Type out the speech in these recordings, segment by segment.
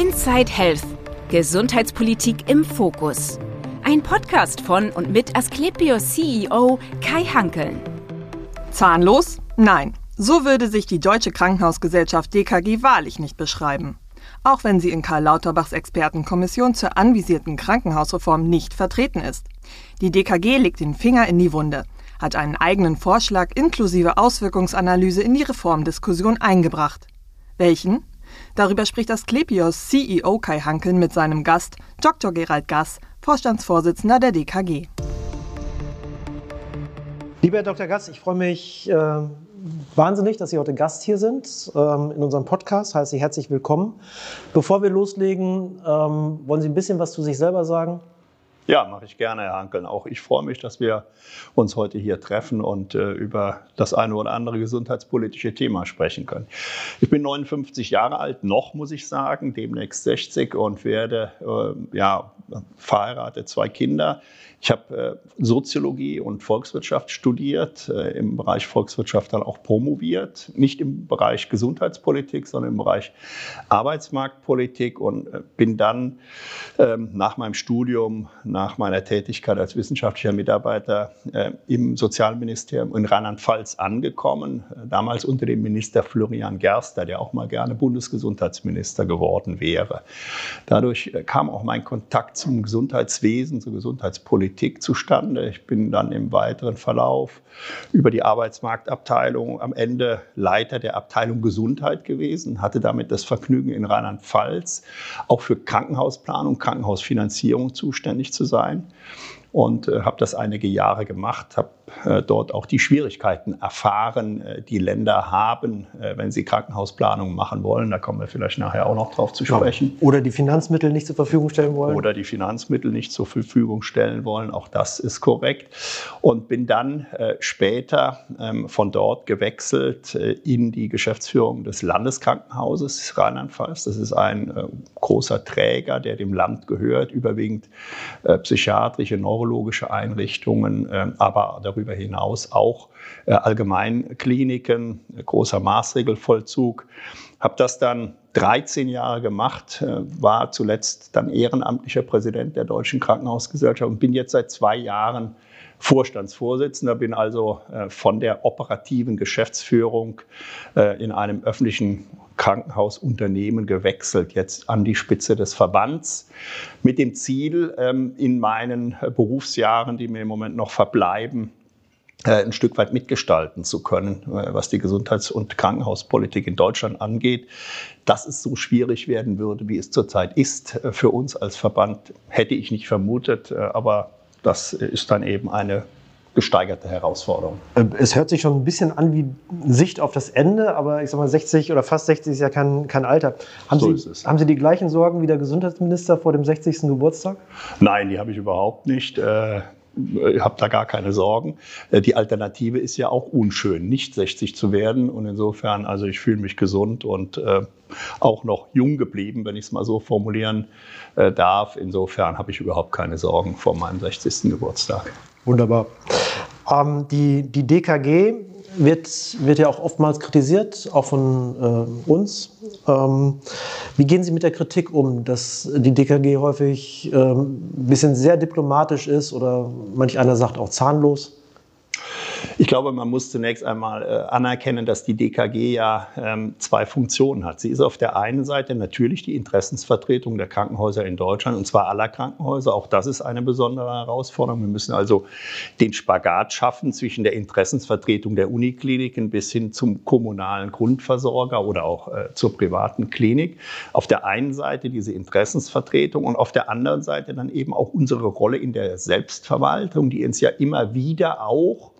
Inside Health. Gesundheitspolitik im Fokus. Ein Podcast von und mit Asklepios CEO Kai Hankeln. Zahnlos? Nein. So würde sich die Deutsche Krankenhausgesellschaft DKG wahrlich nicht beschreiben. Auch wenn sie in Karl Lauterbachs Expertenkommission zur anvisierten Krankenhausreform nicht vertreten ist. Die DKG legt den Finger in die Wunde, hat einen eigenen Vorschlag inklusive Auswirkungsanalyse in die Reformdiskussion eingebracht. Welchen? Darüber spricht das Klepios CEO Kai Hankeln mit seinem Gast Dr. Gerald Gass, Vorstandsvorsitzender der DKG. Lieber Herr Dr. Gass, ich freue mich äh, wahnsinnig, dass Sie heute Gast hier sind ähm, in unserem Podcast. Heiße Sie herzlich willkommen. Bevor wir loslegen, ähm, wollen Sie ein bisschen was zu sich selber sagen? Ja, mache ich gerne, Herr Hankeln. Auch ich freue mich, dass wir uns heute hier treffen und äh, über das eine oder andere gesundheitspolitische Thema sprechen können. Ich bin 59 Jahre alt, noch muss ich sagen, demnächst 60 und werde äh, ja, verheiratet, zwei Kinder. Ich habe äh, Soziologie und Volkswirtschaft studiert, äh, im Bereich Volkswirtschaft dann auch promoviert, nicht im Bereich Gesundheitspolitik, sondern im Bereich Arbeitsmarktpolitik und äh, bin dann ähm, nach meinem Studium, nach meiner Tätigkeit als wissenschaftlicher Mitarbeiter im Sozialministerium in Rheinland-Pfalz angekommen, damals unter dem Minister Florian Gerster, der auch mal gerne Bundesgesundheitsminister geworden wäre. Dadurch kam auch mein Kontakt zum Gesundheitswesen, zur Gesundheitspolitik Politik zustande. Ich bin dann im weiteren Verlauf über die Arbeitsmarktabteilung am Ende Leiter der Abteilung Gesundheit gewesen, hatte damit das Vergnügen in Rheinland-Pfalz auch für Krankenhausplanung, Krankenhausfinanzierung zuständig zu sein und äh, habe das einige Jahre gemacht, habe äh, dort auch die Schwierigkeiten erfahren, äh, die Länder haben, äh, wenn sie Krankenhausplanungen machen wollen. Da kommen wir vielleicht nachher auch noch drauf zu sprechen. Oder die Finanzmittel nicht zur Verfügung stellen wollen. Oder die Finanzmittel nicht zur Verfügung stellen wollen. Auch das ist korrekt. Und bin dann äh, später ähm, von dort gewechselt äh, in die Geschäftsführung des Landeskrankenhauses Rheinland-Pfalz. Das ist ein großer Träger, der dem Land gehört, überwiegend psychiatrische, Neuro neurologische Einrichtungen, ähm, aber darüber hinaus auch äh, Allgemeinkliniken, großer Maßregelvollzug. Habe das dann 13 Jahre gemacht, äh, war zuletzt dann ehrenamtlicher Präsident der Deutschen Krankenhausgesellschaft und bin jetzt seit zwei Jahren Vorstandsvorsitzender, bin also äh, von der operativen Geschäftsführung in einem öffentlichen Krankenhausunternehmen gewechselt, jetzt an die Spitze des Verbands, mit dem Ziel, ähm, in meinen Berufsjahren, die mir im Moment noch verbleiben, äh, ein Stück weit mitgestalten zu können, äh, was die Gesundheits- und Krankenhauspolitik in Deutschland angeht. Dass es so schwierig werden würde, wie es zurzeit ist, äh, für uns als Verband, hätte ich nicht vermutet. Aber das ist dann eben eine gesteigerte Herausforderung. Äh, es hört sich schon ein bisschen an wie Sicht auf das Ende, aber ich sag mal, 60 oder fast 60 ist ja kein, kein Alter. Haben, so Sie, haben Sie die gleichen Sorgen wie der Gesundheitsminister vor dem 60. Geburtstag? Nein, die habe ich überhaupt nicht. Äh, ich habe da gar keine Sorgen. Äh, die Alternative ist ja auch unschön, nicht 60 zu werden. Und insofern, also ich fühle mich gesund und äh, auch noch jung geblieben, wenn ich es mal so formulieren äh, darf. Insofern habe ich überhaupt keine Sorgen vor meinem 60. Geburtstag. Wunderbar. Ähm, die, die DKG wird, wird ja auch oftmals kritisiert, auch von äh, uns. Ähm, wie gehen Sie mit der Kritik um, dass die DKG häufig ähm, ein bisschen sehr diplomatisch ist oder manch einer sagt auch zahnlos? Ich glaube, man muss zunächst einmal äh, anerkennen, dass die DKG ja ähm, zwei Funktionen hat. Sie ist auf der einen Seite natürlich die Interessensvertretung der Krankenhäuser in Deutschland, und zwar aller Krankenhäuser. Auch das ist eine besondere Herausforderung. Wir müssen also den Spagat schaffen zwischen der Interessensvertretung der Unikliniken bis hin zum kommunalen Grundversorger oder auch äh, zur privaten Klinik. Auf der einen Seite diese Interessensvertretung und auf der anderen Seite dann eben auch unsere Rolle in der Selbstverwaltung, die uns ja immer wieder auch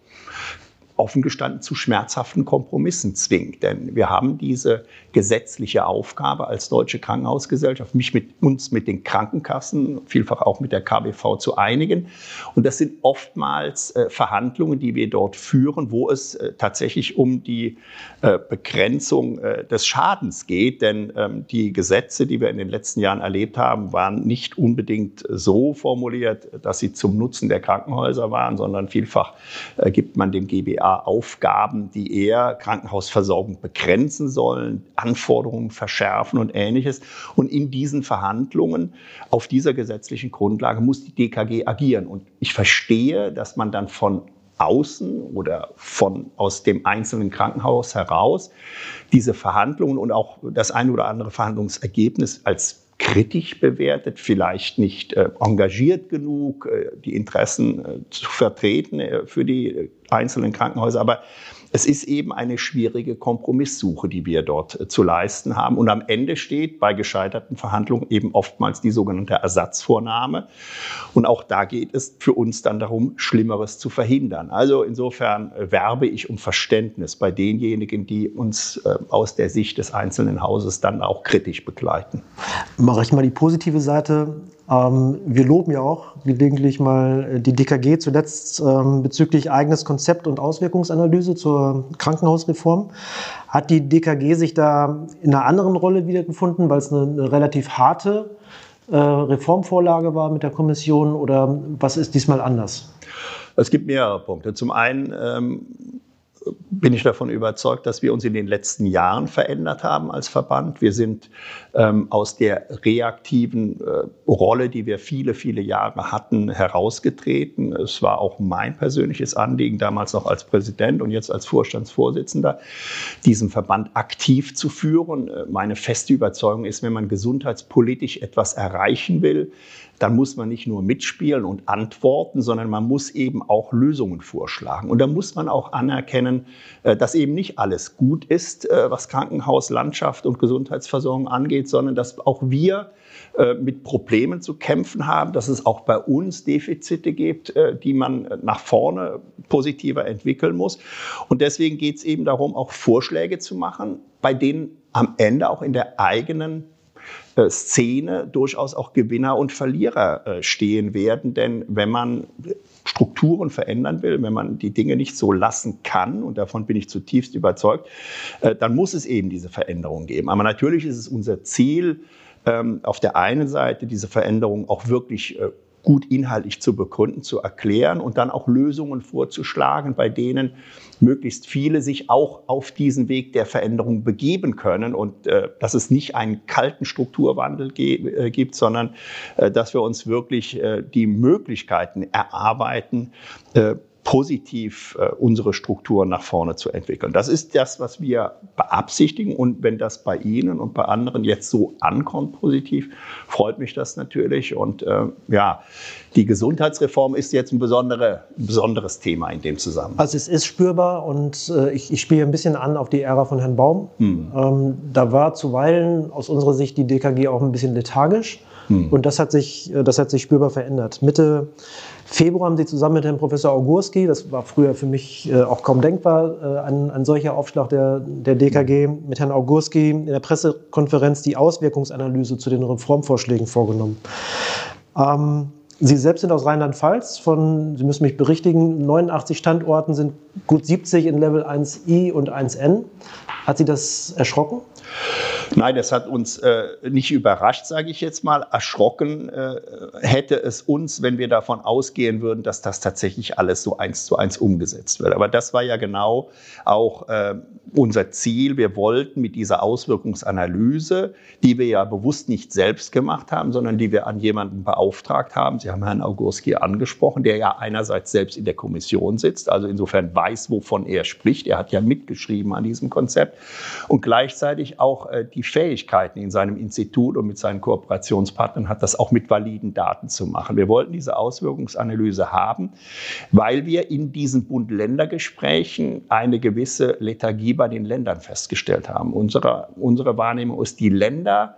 offen gestanden zu schmerzhaften Kompromissen zwingt. Denn wir haben diese gesetzliche Aufgabe als Deutsche Krankenhausgesellschaft, mich mit uns mit den Krankenkassen, vielfach auch mit der KBV zu einigen. Und das sind oftmals äh, Verhandlungen, die wir dort führen, wo es äh, tatsächlich um die äh, Begrenzung äh, des Schadens geht. Denn ähm, die Gesetze, die wir in den letzten Jahren erlebt haben, waren nicht unbedingt so formuliert, dass sie zum Nutzen der Krankenhäuser waren, sondern vielfach äh, gibt man dem GBA Aufgaben, die eher Krankenhausversorgung begrenzen sollen, Anforderungen verschärfen und ähnliches. Und in diesen Verhandlungen auf dieser gesetzlichen Grundlage muss die DKG agieren. Und ich verstehe, dass man dann von außen oder von aus dem einzelnen Krankenhaus heraus diese Verhandlungen und auch das ein oder andere Verhandlungsergebnis als kritisch bewertet, vielleicht nicht äh, engagiert genug, äh, die Interessen äh, zu vertreten für die einzelnen Krankenhäuser. Aber es ist eben eine schwierige Kompromisssuche, die wir dort äh, zu leisten haben. Und am Ende steht bei gescheiterten Verhandlungen eben oftmals die sogenannte Ersatzvornahme. Und auch da geht es für uns dann darum, Schlimmeres zu verhindern. Also insofern äh, werbe ich um Verständnis bei denjenigen, die uns äh, aus der Sicht des einzelnen Hauses dann auch kritisch begleiten. Mache ich mal die positive Seite wir loben ja auch gelegentlich mal äh, die DKG, zuletzt ähm, bezüglich eigenes Konzept und Auswirkungsanalyse zur Krankenhausreform. Hat die DKG sich da in einer anderen Rolle wiedergefunden, weil es eine, eine relativ harte äh, Reformvorlage war mit der Kommission oder was ist diesmal anders? Es gibt mehrere Punkte. Zum einen ähm, bin ich davon überzeugt, dass wir uns in den letzten Jahren verändert haben als Verband. Wir sind ähm, aus der reaktiven äh, Rolle, die wir viele, viele Jahre hatten, herausgetreten. Es war auch mein persönliches Anliegen, damals noch als Präsident und jetzt als Vorstandsvorsitzender, diesen Verband aktiv zu führen. Äh, meine feste Überzeugung ist, wenn man gesundheitspolitisch etwas erreichen will, dann muss man nicht nur mitspielen und antworten, sondern man muss eben auch Lösungen vorschlagen. Und da muss man auch anerkennen, äh, dass eben nicht alles gut ist, äh, was Krankenhaus, Landschaft und Gesundheitsversorgung angeht, sondern dass auch wir äh, mit Problemen zu kämpfen haben, dass es auch bei uns Defizite gibt, die man nach vorne positiver entwickeln muss. Und deswegen geht es eben darum, auch Vorschläge zu machen, bei denen am Ende auch in der eigenen Szene durchaus auch Gewinner und Verlierer äh, stehen werden. Denn wenn man Strukturen verändern will, wenn man die Dinge nicht so lassen kann, und davon bin ich zutiefst überzeugt, äh, dann muss es eben diese Veränderung geben. Aber natürlich ist es unser Ziel, ähm, auf der einen Seite diese Veränderung auch wirklich gut inhaltlich zu begründen, zu erklären und dann auch Lösungen vorzuschlagen, bei denen möglichst viele sich auch auf diesen Weg der Veränderung begeben können und äh, dass es nicht einen kalten Strukturwandel äh, gibt, sondern äh, dass wir uns wirklich äh, die Möglichkeiten erarbeiten, äh, positiv äh, unsere Strukturen nach vorne zu entwickeln. Das ist das, was wir beabsichtigen. Und wenn das bei Ihnen und bei anderen jetzt so ankommt, positiv, freut mich das natürlich. Und äh, ja, die Gesundheitsreform ist jetzt ein, besondere, ein besonderes Thema in dem Zusammenhang. Also es ist spürbar und äh, ich, ich spiele ein bisschen an auf die Ära von Herrn Baum. Hm. Ähm, da war zuweilen aus unserer Sicht die DKG auch ein bisschen lethargisch. Hm. Und das hat, sich, äh, das hat sich spürbar verändert. Mitte Februar haben sie zusammen mit Herrn Professor Augurski, das war früher für mich äh, auch kaum denkbar, äh, ein, ein solcher Aufschlag der, der DKG, mit Herrn Augurski in der Pressekonferenz die Auswirkungsanalyse zu den Reformvorschlägen vorgenommen. Ähm, Sie selbst sind aus Rheinland-Pfalz, von, Sie müssen mich berichtigen, 89 Standorten sind gut 70 in Level 1i und 1n. Hat Sie das erschrocken? Nein, das hat uns äh, nicht überrascht, sage ich jetzt mal. Erschrocken äh, hätte es uns, wenn wir davon ausgehen würden, dass das tatsächlich alles so eins zu eins umgesetzt wird. Aber das war ja genau auch äh, unser Ziel. Wir wollten mit dieser Auswirkungsanalyse, die wir ja bewusst nicht selbst gemacht haben, sondern die wir an jemanden beauftragt haben. Sie haben Herrn Augurski angesprochen, der ja einerseits selbst in der Kommission sitzt, also insofern weiß, wovon er spricht. Er hat ja mitgeschrieben an diesem Konzept und gleichzeitig auch äh, die die Fähigkeiten in seinem Institut und mit seinen Kooperationspartnern hat, das auch mit validen Daten zu machen. Wir wollten diese Auswirkungsanalyse haben, weil wir in diesen Bund-Länder-Gesprächen eine gewisse Lethargie bei den Ländern festgestellt haben. Unsere, unsere Wahrnehmung ist, die Länder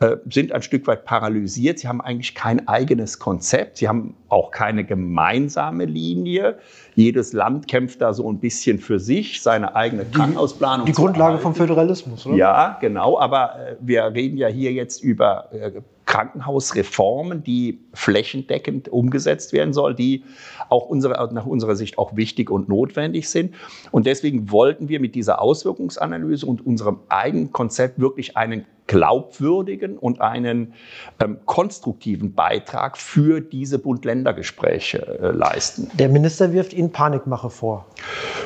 äh, sind ein Stück weit paralysiert. Sie haben eigentlich kein eigenes Konzept. Sie haben auch keine gemeinsame Linie. Jedes Land kämpft da so ein bisschen für sich, seine eigene Krankenhausplanung. Die, die Grundlage vom Föderalismus, oder? Ja, genau. Aber äh, wir reden ja hier jetzt über äh, Krankenhausreformen, die flächendeckend umgesetzt werden soll, die auch unsere, nach unserer Sicht auch wichtig und notwendig sind. Und deswegen wollten wir mit dieser Auswirkungsanalyse und unserem eigenen Konzept wirklich einen glaubwürdigen und einen ähm, konstruktiven Beitrag für diese Bund-Länder-Gespräche äh, leisten. Der Minister wirft Ihnen Panikmache vor.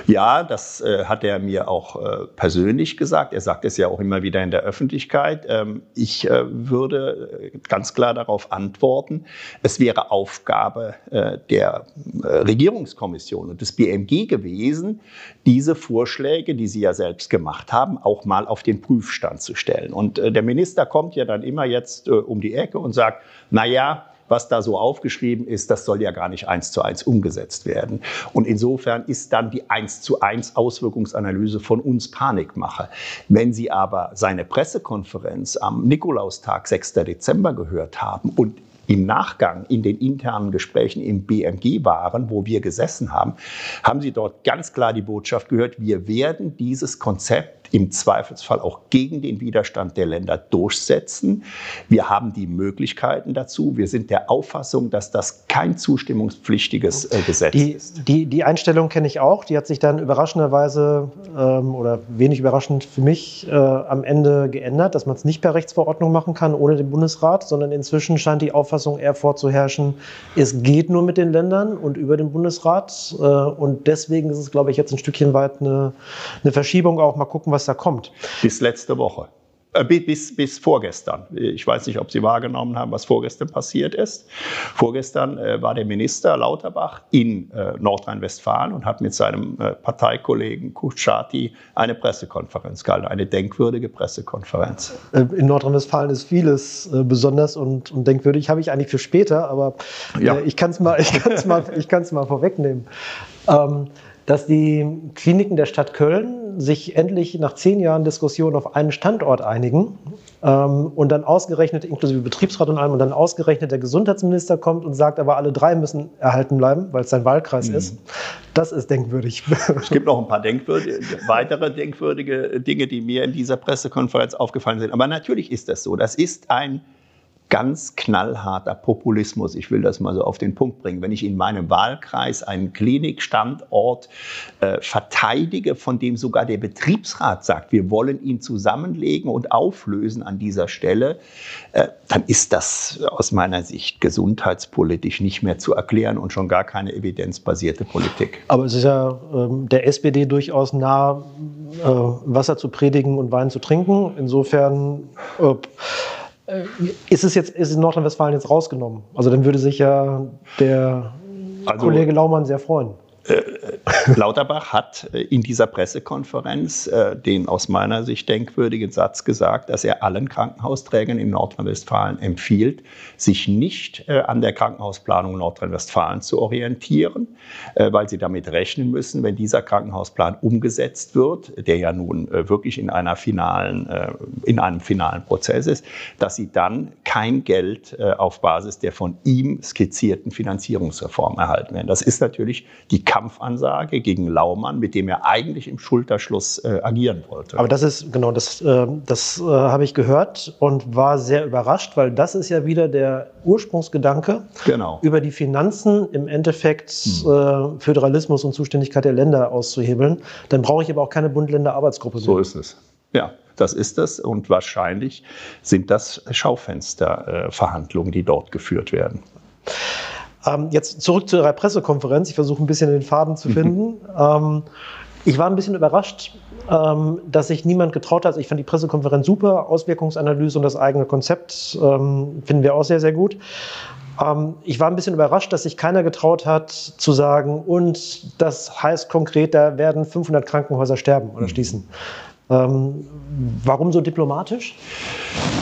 Ja, das äh, hat er mir auch äh, persönlich gesagt. Er sagt es ja auch immer wieder in der Öffentlichkeit. Ähm, ich äh, würde äh, ganz klar darauf antworten, es wäre Aufgabe äh, der Regierungskommission und des BMG gewesen, diese Vorschläge, die Sie ja selbst gemacht haben, auch mal auf den Prüfstand zu stellen. Und der Minister kommt ja dann immer jetzt um die Ecke und sagt, na ja, was da so aufgeschrieben ist, das soll ja gar nicht eins zu eins umgesetzt werden. Und insofern ist dann die eins zu eins Auswirkungsanalyse von uns Panikmache. Wenn Sie aber seine Pressekonferenz am Nikolaustag, 6. Dezember gehört haben und im Nachgang in den internen Gesprächen im BMG waren, wo wir gesessen haben, haben Sie dort ganz klar die Botschaft gehört, wir werden dieses Konzept im Zweifelsfall auch gegen den Widerstand der Länder durchsetzen. Wir haben die Möglichkeiten dazu. Wir sind der Auffassung, dass das kein zustimmungspflichtiges äh, Gesetz die, ist. Die, die Einstellung kenne ich auch. Die hat sich dann überraschenderweise ähm, oder wenig überraschend für mich äh, am Ende geändert, dass man es nicht per Rechtsverordnung machen kann ohne den Bundesrat, sondern inzwischen scheint die Auffassung eher vorzuherrschen, es geht nur mit den Ländern und über den Bundesrat. Äh, und deswegen ist es, glaube ich, jetzt ein Stückchen weit eine, eine Verschiebung auch. Mal gucken, was da kommt. Bis letzte Woche. Äh, bis, bis vorgestern. Ich weiß nicht, ob Sie wahrgenommen haben, was vorgestern passiert ist. Vorgestern äh, war der Minister Lauterbach in äh, Nordrhein-Westfalen und hat mit seinem äh, Parteikollegen Kuchati eine Pressekonferenz gehalten, eine denkwürdige Pressekonferenz. Äh, in Nordrhein-Westfalen ist vieles äh, besonders und, und, denkwürdig. Habe ich eigentlich für später, aber ja. ich kann es mal, mal, mal vorwegnehmen. Ähm, dass die Kliniken der Stadt Köln sich endlich nach zehn Jahren Diskussion auf einen Standort einigen ähm, und dann ausgerechnet, inklusive Betriebsrat und allem, und dann ausgerechnet der Gesundheitsminister kommt und sagt, aber alle drei müssen erhalten bleiben, weil es sein Wahlkreis mhm. ist. Das ist denkwürdig. Es gibt noch ein paar denkwürdige, weitere denkwürdige Dinge, die mir in dieser Pressekonferenz aufgefallen sind. Aber natürlich ist das so. Das ist ein ganz knallharter Populismus. Ich will das mal so auf den Punkt bringen. Wenn ich in meinem Wahlkreis einen Klinikstandort äh, verteidige, von dem sogar der Betriebsrat sagt, wir wollen ihn zusammenlegen und auflösen an dieser Stelle, äh, dann ist das aus meiner Sicht gesundheitspolitisch nicht mehr zu erklären und schon gar keine evidenzbasierte Politik. Aber es ist ja äh, der SPD durchaus nah, äh, Wasser zu predigen und Wein zu trinken. Insofern äh, ist es jetzt, ist Nordrhein-Westfalen jetzt rausgenommen? Also dann würde sich ja der also, Kollege Laumann sehr freuen. Äh, Lauterbach hat äh, in dieser Pressekonferenz äh, den aus meiner Sicht denkwürdigen Satz gesagt, dass er allen Krankenhausträgern in Nordrhein-Westfalen empfiehlt, sich nicht an der Krankenhausplanung Nordrhein-Westfalen zu orientieren, weil sie damit rechnen müssen, wenn dieser Krankenhausplan umgesetzt wird, der ja nun wirklich in, einer finalen, in einem finalen Prozess ist, dass sie dann kein Geld auf Basis der von ihm skizzierten Finanzierungsreform erhalten werden. Das ist natürlich die Kampfansage gegen Laumann, mit dem er eigentlich im Schulterschluss äh, agieren wollte. Aber das ist, genau, das, äh, das äh, habe ich gehört und war sehr überrascht, weil das ist ja wieder der Ursprungsgedanke, genau. über die Finanzen im Endeffekt hm. Föderalismus und Zuständigkeit der Länder auszuhebeln. Dann brauche ich aber auch keine Bund-Länder-Arbeitsgruppe. So ist es. Ja, das ist es. Und wahrscheinlich sind das Schaufensterverhandlungen, die dort geführt werden. Ähm, jetzt zurück zu Ihrer Pressekonferenz. Ich versuche ein bisschen den Faden zu finden. ähm, ich war ein bisschen überrascht, ähm, dass sich niemand getraut hat. Also ich fand die Pressekonferenz super, Auswirkungsanalyse und das eigene Konzept ähm, finden wir auch sehr, sehr gut. Ähm, ich war ein bisschen überrascht, dass sich keiner getraut hat zu sagen, und das heißt konkret, da werden 500 Krankenhäuser sterben oder mhm. schließen. Ähm, warum so diplomatisch?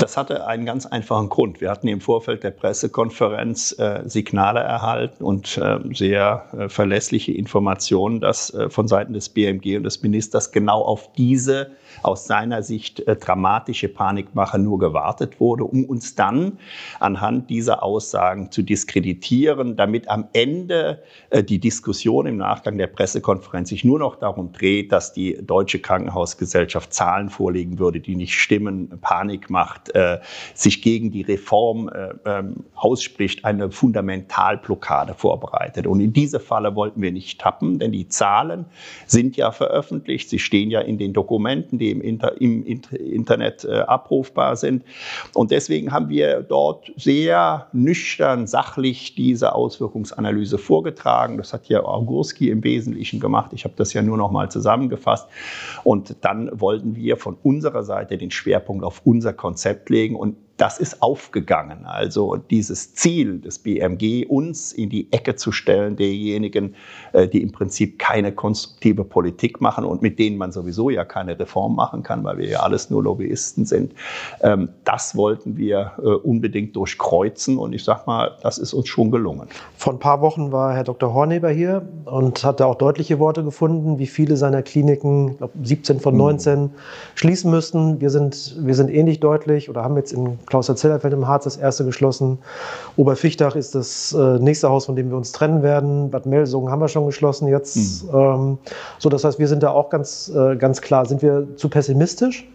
Das hatte einen ganz einfachen Grund. Wir hatten im Vorfeld der Pressekonferenz äh, Signale erhalten und äh, sehr äh, verlässliche Informationen, dass äh, von Seiten des BMG und des Ministers genau auf diese aus seiner Sicht äh, dramatische Panikmache nur gewartet wurde, um uns dann anhand dieser Aussagen zu diskreditieren, damit am Ende äh, die Diskussion im Nachgang der Pressekonferenz sich nur noch darum dreht, dass die Deutsche Krankenhausgesellschaft Zahlen vorlegen würde, die nicht stimmen, Panik machen macht, äh, sich gegen die Reform äh, ähm, ausspricht, eine Fundamentalblockade vorbereitet. Und in diese Falle wollten wir nicht tappen, denn die Zahlen sind ja veröffentlicht, sie stehen ja in den Dokumenten, die im, Inter im Internet äh, abrufbar sind. Und deswegen haben wir dort sehr nüchtern, sachlich diese Auswirkungsanalyse vorgetragen. Das hat ja Augurski im Wesentlichen gemacht. Ich habe das ja nur noch mal zusammengefasst. Und dann wollten wir von unserer Seite den Schwerpunkt auf unser Konzept legen und das ist aufgegangen. Also dieses Ziel des BMG, uns in die Ecke zu stellen, derjenigen, äh, die im Prinzip keine konstruktive Politik machen und mit denen man sowieso ja keine Reform machen kann, weil wir ja alles nur Lobbyisten sind, ähm, das wollten wir äh, unbedingt durchkreuzen und ich sag mal, das ist uns schon gelungen. Vor ein paar Wochen war Herr Dr. Horneber hier und hat da auch deutliche Worte gefunden, wie viele seiner Kliniken, glaub, 17 von 19, hm. schließen müssten. Wir sind, wir sind ähnlich deutlich oder haben jetzt in Klaus-Zellerfeld im Harz das erste geschlossen. Oberfichtach ist das äh, nächste Haus, von dem wir uns trennen werden. Bad Melsungen haben wir schon geschlossen jetzt. Mhm. Ähm, so, das heißt, wir sind da auch ganz, äh, ganz klar. Sind wir zu pessimistisch?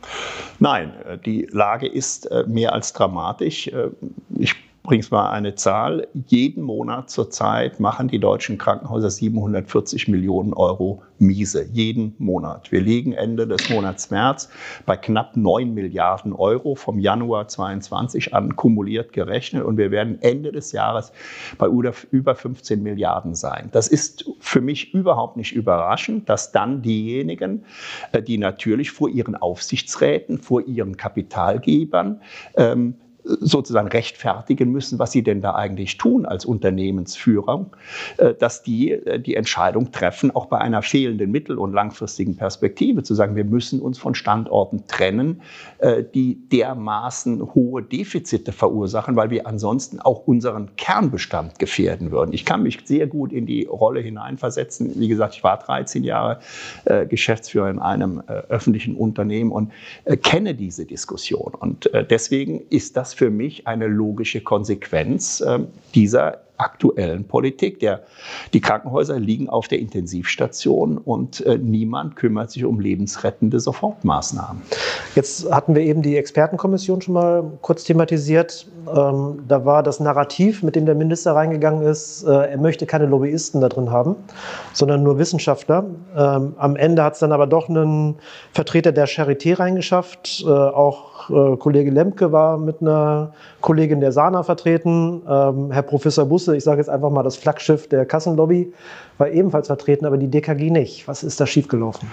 Nein, äh, die Lage ist äh, mehr als dramatisch. Äh, ich übrigens mal eine Zahl. Jeden Monat zurzeit machen die deutschen Krankenhäuser 740 Millionen Euro Miese. Jeden Monat. Wir liegen Ende des Monats März bei knapp 9 Milliarden Euro vom Januar 22 an kumuliert gerechnet und wir werden Ende des Jahres bei über 15 Milliarden sein. Das ist für mich überhaupt nicht überraschend, dass dann diejenigen, äh, die natürlich vor ihren Aufsichtsräten, vor ihren Kapitalgebern ähm, sozusagen rechtfertigen müssen, was sie denn da eigentlich tun als Unternehmensführer, äh, dass die äh, die Entscheidung treffen, auch bei einer fehlenden mittel- und langfristigen Perspektive zu sagen, wir müssen uns von Standorten trennen, äh, die dermaßen hohe Defizite verursachen, weil wir ansonsten auch unseren Kernbestand gefährden würden. Ich kann mich sehr gut in die Rolle hineinversetzen. Wie gesagt, ich war 13 Jahre Geschäftsführer in einem öffentlichen Unternehmen und kenne diese Diskussion. Und deswegen ist das für mich eine logische Konsequenz äh, dieser aktuellen Politik. Der, die Krankenhäuser liegen auf der Intensivstation und äh, niemand kümmert sich um lebensrettende Sofortmaßnahmen. Jetzt hatten wir eben die Expertenkommission schon mal kurz thematisiert. Ähm, da war das Narrativ, mit dem der Minister reingegangen ist, äh, er möchte keine Lobbyisten da drin haben, sondern nur Wissenschaftler. Ähm, am Ende hat es dann aber doch einen Vertreter der Charité reingeschafft. Äh, auch äh, Kollege Lemke war mit einer Kollegin der Sana vertreten. Ähm, Herr Professor Busse große, ich sage jetzt einfach mal das Flaggschiff der Kassenlobby, war ebenfalls vertreten, aber die DKG nicht. Was ist da schiefgelaufen?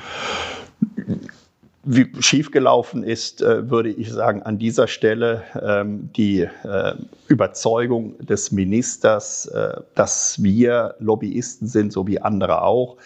wie schiefgelaufen ist, äh, würde ich sagen, an dieser Stelle ähm, die äh, Überzeugung des Ministers, äh, dass wir Lobbyisten sind, so wie andere auch.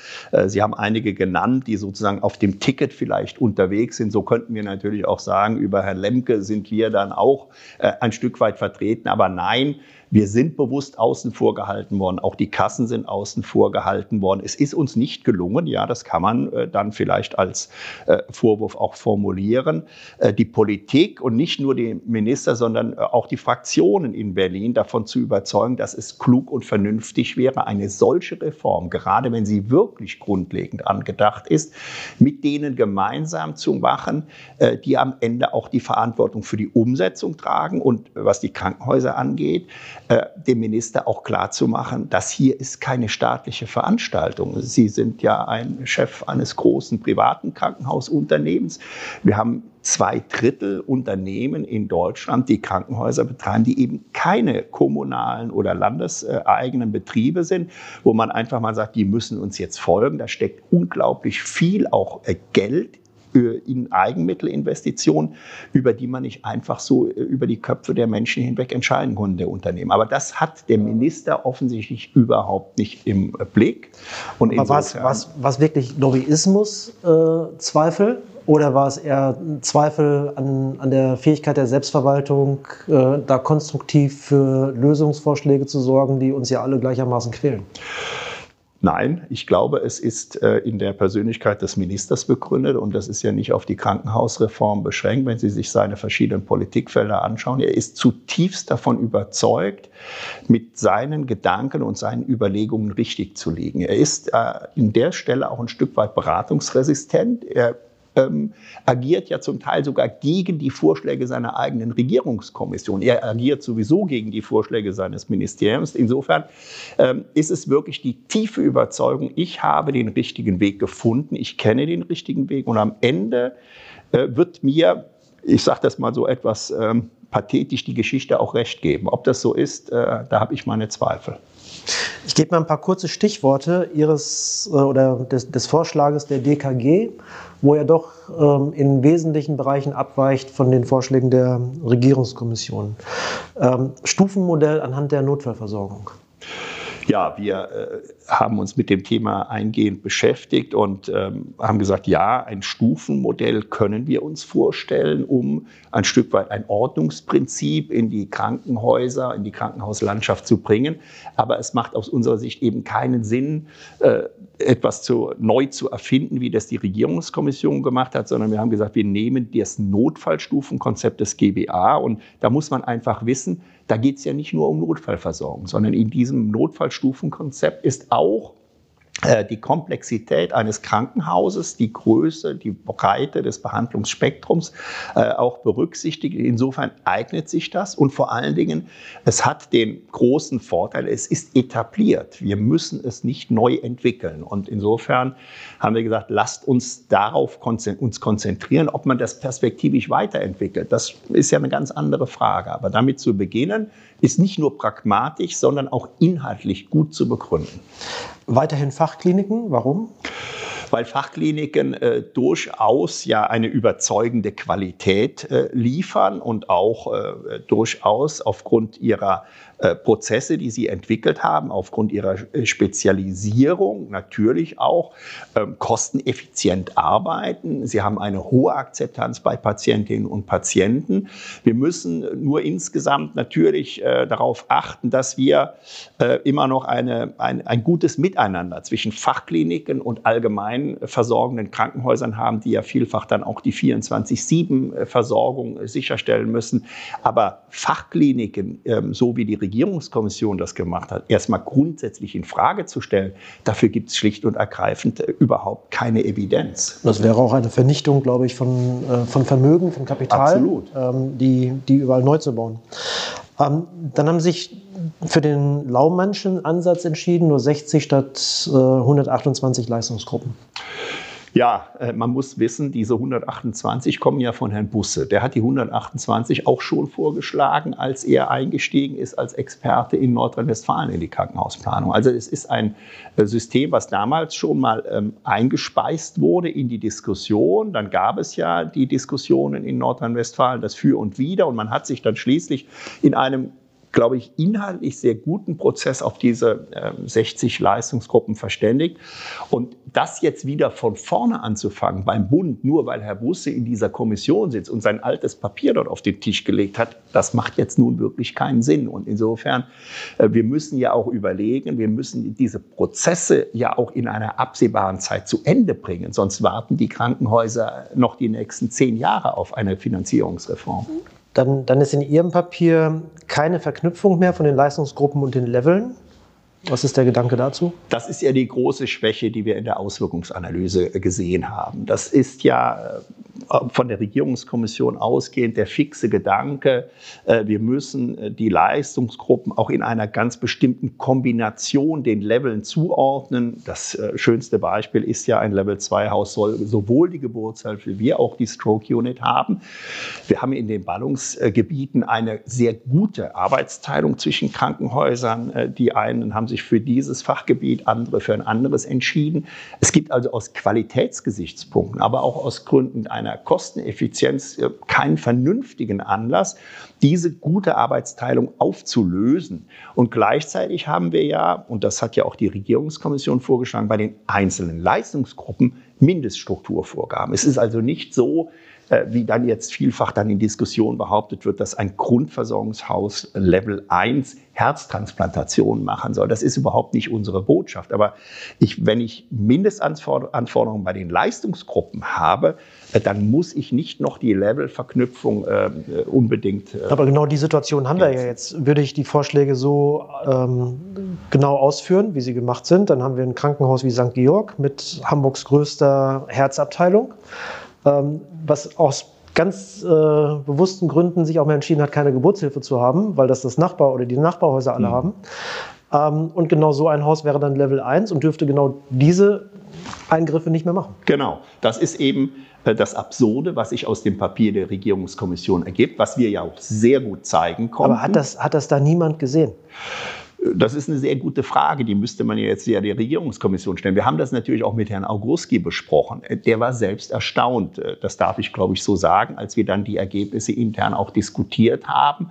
Sie haben einige genannt, die sozusagen auf dem Ticket vielleicht unterwegs sind. So könnten wir natürlich auch sagen, über Herrn Lemke sind wir dann auch ein Stück weit vertreten. Aber nein, wir sind bewusst außen vor gehalten worden. Auch die Kassen sind außen vor gehalten worden. Es ist uns nicht gelungen. Ja, das kann man äh, dann vielleicht als äh, Vorwurf auch formulieren. Äh, die Politik und nicht nur die Minister, sondern äh, auch die Fraktionen in Berlin davon zu überzeugen, dass es klug und vernünftig wäre, eine solche Reform, gerade wenn sie wirklich grundlegend angedacht ist, mit denen gemeinsam zu machen, äh, die am Ende auch die Verantwortung für die Umsetzung tragen und was die Krankenhäuser angeht, äh, dem Minister auch klarzumachen, dass hier ist keine staatliche Veranstaltung. Sie sind ja ein Chef eines großen privaten Krankenhausunternehmens. Wir haben zwei Drittel Unternehmen in Deutschland, die Krankenhäuser betreiben, die eben keine kommunalen oder landeseigenen Betriebe sind, wo man einfach mal sagt, die müssen uns jetzt folgen. Da steckt unglaublich viel auch äh, Geld in Eigenmittelinvestitionen, über die man nicht einfach so äh, über die Köpfe der Menschen hinweg entscheiden konnte, der Unternehmen. Aber das hat der Minister offensichtlich überhaupt nicht im Blick. Und Aber was, was, was wirklich Lobbyismus-Zweifel? Äh, oder war es eher Zweifel an, an der Fähigkeit der Selbstverwaltung, äh, da konstruktiv für Lösungsvorschläge zu sorgen, die uns ja alle gleichermaßen quälen? Nein, ich glaube, es ist äh, in der Persönlichkeit des Ministers begründet und das ist ja nicht auf die Krankenhausreform beschränkt, wenn Sie sich seine verschiedenen Politikfelder anschauen. Er ist zutiefst davon überzeugt, mit seinen Gedanken und seinen Überlegungen richtig zu liegen. Er ist äh, in der Stelle auch ein Stück weit beratungsresistent. Er ähm, agiert ja zum Teil sogar gegen die Vorschläge seiner eigenen Regierungskommission. Er agiert sowieso gegen die Vorschläge seines Ministeriums. Insofern ähm, ist es wirklich die tiefe Überzeugung, ich habe den richtigen Weg gefunden, ich kenne den richtigen Weg und am Ende äh, wird mir, ich sage das mal so etwas ähm, pathetisch, die Geschichte auch recht geben. Ob das so ist, äh, da habe ich meine Zweifel. Ich gebe mal ein paar kurze Stichworte Ihres äh, oder des, des, Vorschlages der DKG, wo er doch ähm, in wesentlichen Bereichen abweicht von den Vorschlägen der Regierungskommission. Ähm, Stufenmodell anhand der Notfallversorgung. Ja, wir äh, haben uns mit dem Thema eingehend beschäftigt und ähm, haben gesagt, ja, ein Stufenmodell können wir uns vorstellen, um ein Stück weit ein Ordnungsprinzip in die Krankenhäuser, in die Krankenhauslandschaft zu bringen. Aber es macht aus unserer Sicht eben keinen Sinn, äh, etwas zu, neu zu erfinden, wie das die Regierungskommission gemacht hat, sondern wir haben gesagt, wir nehmen das Notfallstufenkonzept des GBA und da muss man einfach wissen, da geht es ja nicht nur um Notfallversorgung, sondern in diesem Notfallstufenkonzept ist auch die Komplexität eines Krankenhauses, die Größe, die Breite des Behandlungsspektrums äh, auch berücksichtigt. Insofern eignet sich das und vor allen Dingen, es hat den großen Vorteil, es ist etabliert. Wir müssen es nicht neu entwickeln. Und insofern haben wir gesagt, lasst uns darauf konzentrieren, ob man das perspektivisch weiterentwickelt. Das ist ja eine ganz andere Frage. Aber damit zu beginnen, ist nicht nur pragmatisch, sondern auch inhaltlich gut zu begründen. Weiterhin Fachkliniken, warum? weil Fachkliniken äh, durchaus ja eine überzeugende Qualität äh, liefern und auch äh, durchaus aufgrund ihrer äh, Prozesse, die sie entwickelt haben, aufgrund ihrer äh, Spezialisierung natürlich auch ähm, kosteneffizient arbeiten. Sie haben eine hohe Akzeptanz bei Patientinnen und Patienten. Wir müssen nur insgesamt natürlich äh, darauf achten, dass wir immer noch eine, ein, ein gutes Miteinander zwischen Fachkliniken und allgemein versorgenden Krankenhäusern haben, die ja vielfach dann auch die 24-7-Versorgung sicherstellen müssen. Aber Fachkliniken, ähm, so wie die Regierung, Regierungskommission das gemacht hat, erstmal grundsätzlich in Frage zu stellen, dafür gibt es schlicht und ergreifend äh, überhaupt keine Evidenz. Das wäre auch eine Vernichtung, glaube ich, von, äh, von Vermögen, von Kapital, ähm, die, die überall neu zu bauen. Ähm, dann haben sich für den Laumannschen Ansatz entschieden, nur 60 statt äh, 128 Leistungsgruppen. Ja, äh, man muss wissen, diese 128 kommen ja von Herrn Busse. Der hat die 128 auch schon vorgeschlagen, als er eingestiegen ist als Experte in Nordrhein-Westfalen in die Krankenhausplanung. Also es ist ein äh, System, was damals schon mal ähm, eingespeist wurde in die Diskussion. Dann gab es ja die Diskussionen in Nordrhein-Westfalen, das Für und Wider. Und man hat sich dann schließlich in einem glaube ich, inhaltlich sehr guten Prozess auf diese äh, 60 Leistungsgruppen verständigt. Und das jetzt wieder von vorne anzufangen beim Bund, nur weil Herr Busse in dieser Kommission sitzt und sein altes Papier dort auf den Tisch gelegt hat, das macht jetzt nun wirklich keinen Sinn. Und insofern, äh, wir müssen ja auch überlegen, wir müssen diese Prozesse ja auch in einer absehbaren Zeit zu Ende bringen. Sonst warten die Krankenhäuser noch die nächsten zehn Jahre auf eine Finanzierungsreform. Dann, dann ist in Ihrem Papier keine Verknüpfung mehr von den Leistungsgruppen und den Leveln. Was ist der Gedanke dazu? Das ist ja die große Schwäche, die wir in der Auswirkungsanalyse gesehen haben. Das ist ja von der Regierungskommission ausgehend der fixe Gedanke, äh, wir müssen äh, die Leistungsgruppen auch in einer ganz bestimmten Kombination den Leveln zuordnen. Das äh, schönste Beispiel ist ja ein Level 2 Haus soll sowohl die Geburtshilfe wie auch die Stroke Unit haben. Wir haben in den Ballungsgebieten eine sehr gute Arbeitsteilung zwischen Krankenhäusern. Die einen haben sich für dieses Fachgebiet, andere für ein anderes entschieden. Es gibt also aus Qualitätsgesichtspunkten, aber auch aus Gründen einer Kosteneffizienz äh, keinen vernünftigen Anlass, diese gute Arbeitsteilung aufzulösen. Und gleichzeitig haben wir ja, und das hat ja auch die Regierungskommission vorgeschlagen, bei den einzelnen Leistungsgruppen Mindeststrukturvorgaben. Es ist also nicht so, äh, wie dann jetzt vielfach dann in Diskussionen behauptet wird, dass ein Grundversorgungshaus Level 1 Herztransplantation machen soll. Das ist überhaupt nicht unsere Botschaft. Aber ich, wenn ich Mindestanforderungen bei den Leistungsgruppen habe, dann muss ich nicht noch die Levelverknüpfung äh, unbedingt. Äh, Aber genau die Situation haben wir ja jetzt. Würde ich die Vorschläge so ähm, genau ausführen, wie sie gemacht sind, dann haben wir ein Krankenhaus wie St. Georg mit Hamburgs größter Herzabteilung ähm, was aus ganz äh, bewussten Gründen sich auch mal entschieden hat, keine Geburtshilfe zu haben, weil das das Nachbar oder die Nachbarhäuser alle mhm. haben. Ähm, und genau so ein Haus wäre dann Level 1 und dürfte genau diese Eingriffe nicht mehr machen. Genau, das ist eben äh, das Absurde, was sich aus dem Papier der Regierungskommission ergibt, was wir ja auch sehr gut zeigen konnten. Aber hat das, hat das da niemand gesehen? Das ist eine sehr gute Frage, die müsste man jetzt ja der Regierungskommission stellen. Wir haben das natürlich auch mit Herrn Auguski besprochen. Der war selbst erstaunt, das darf ich glaube ich so sagen, als wir dann die Ergebnisse intern auch diskutiert haben.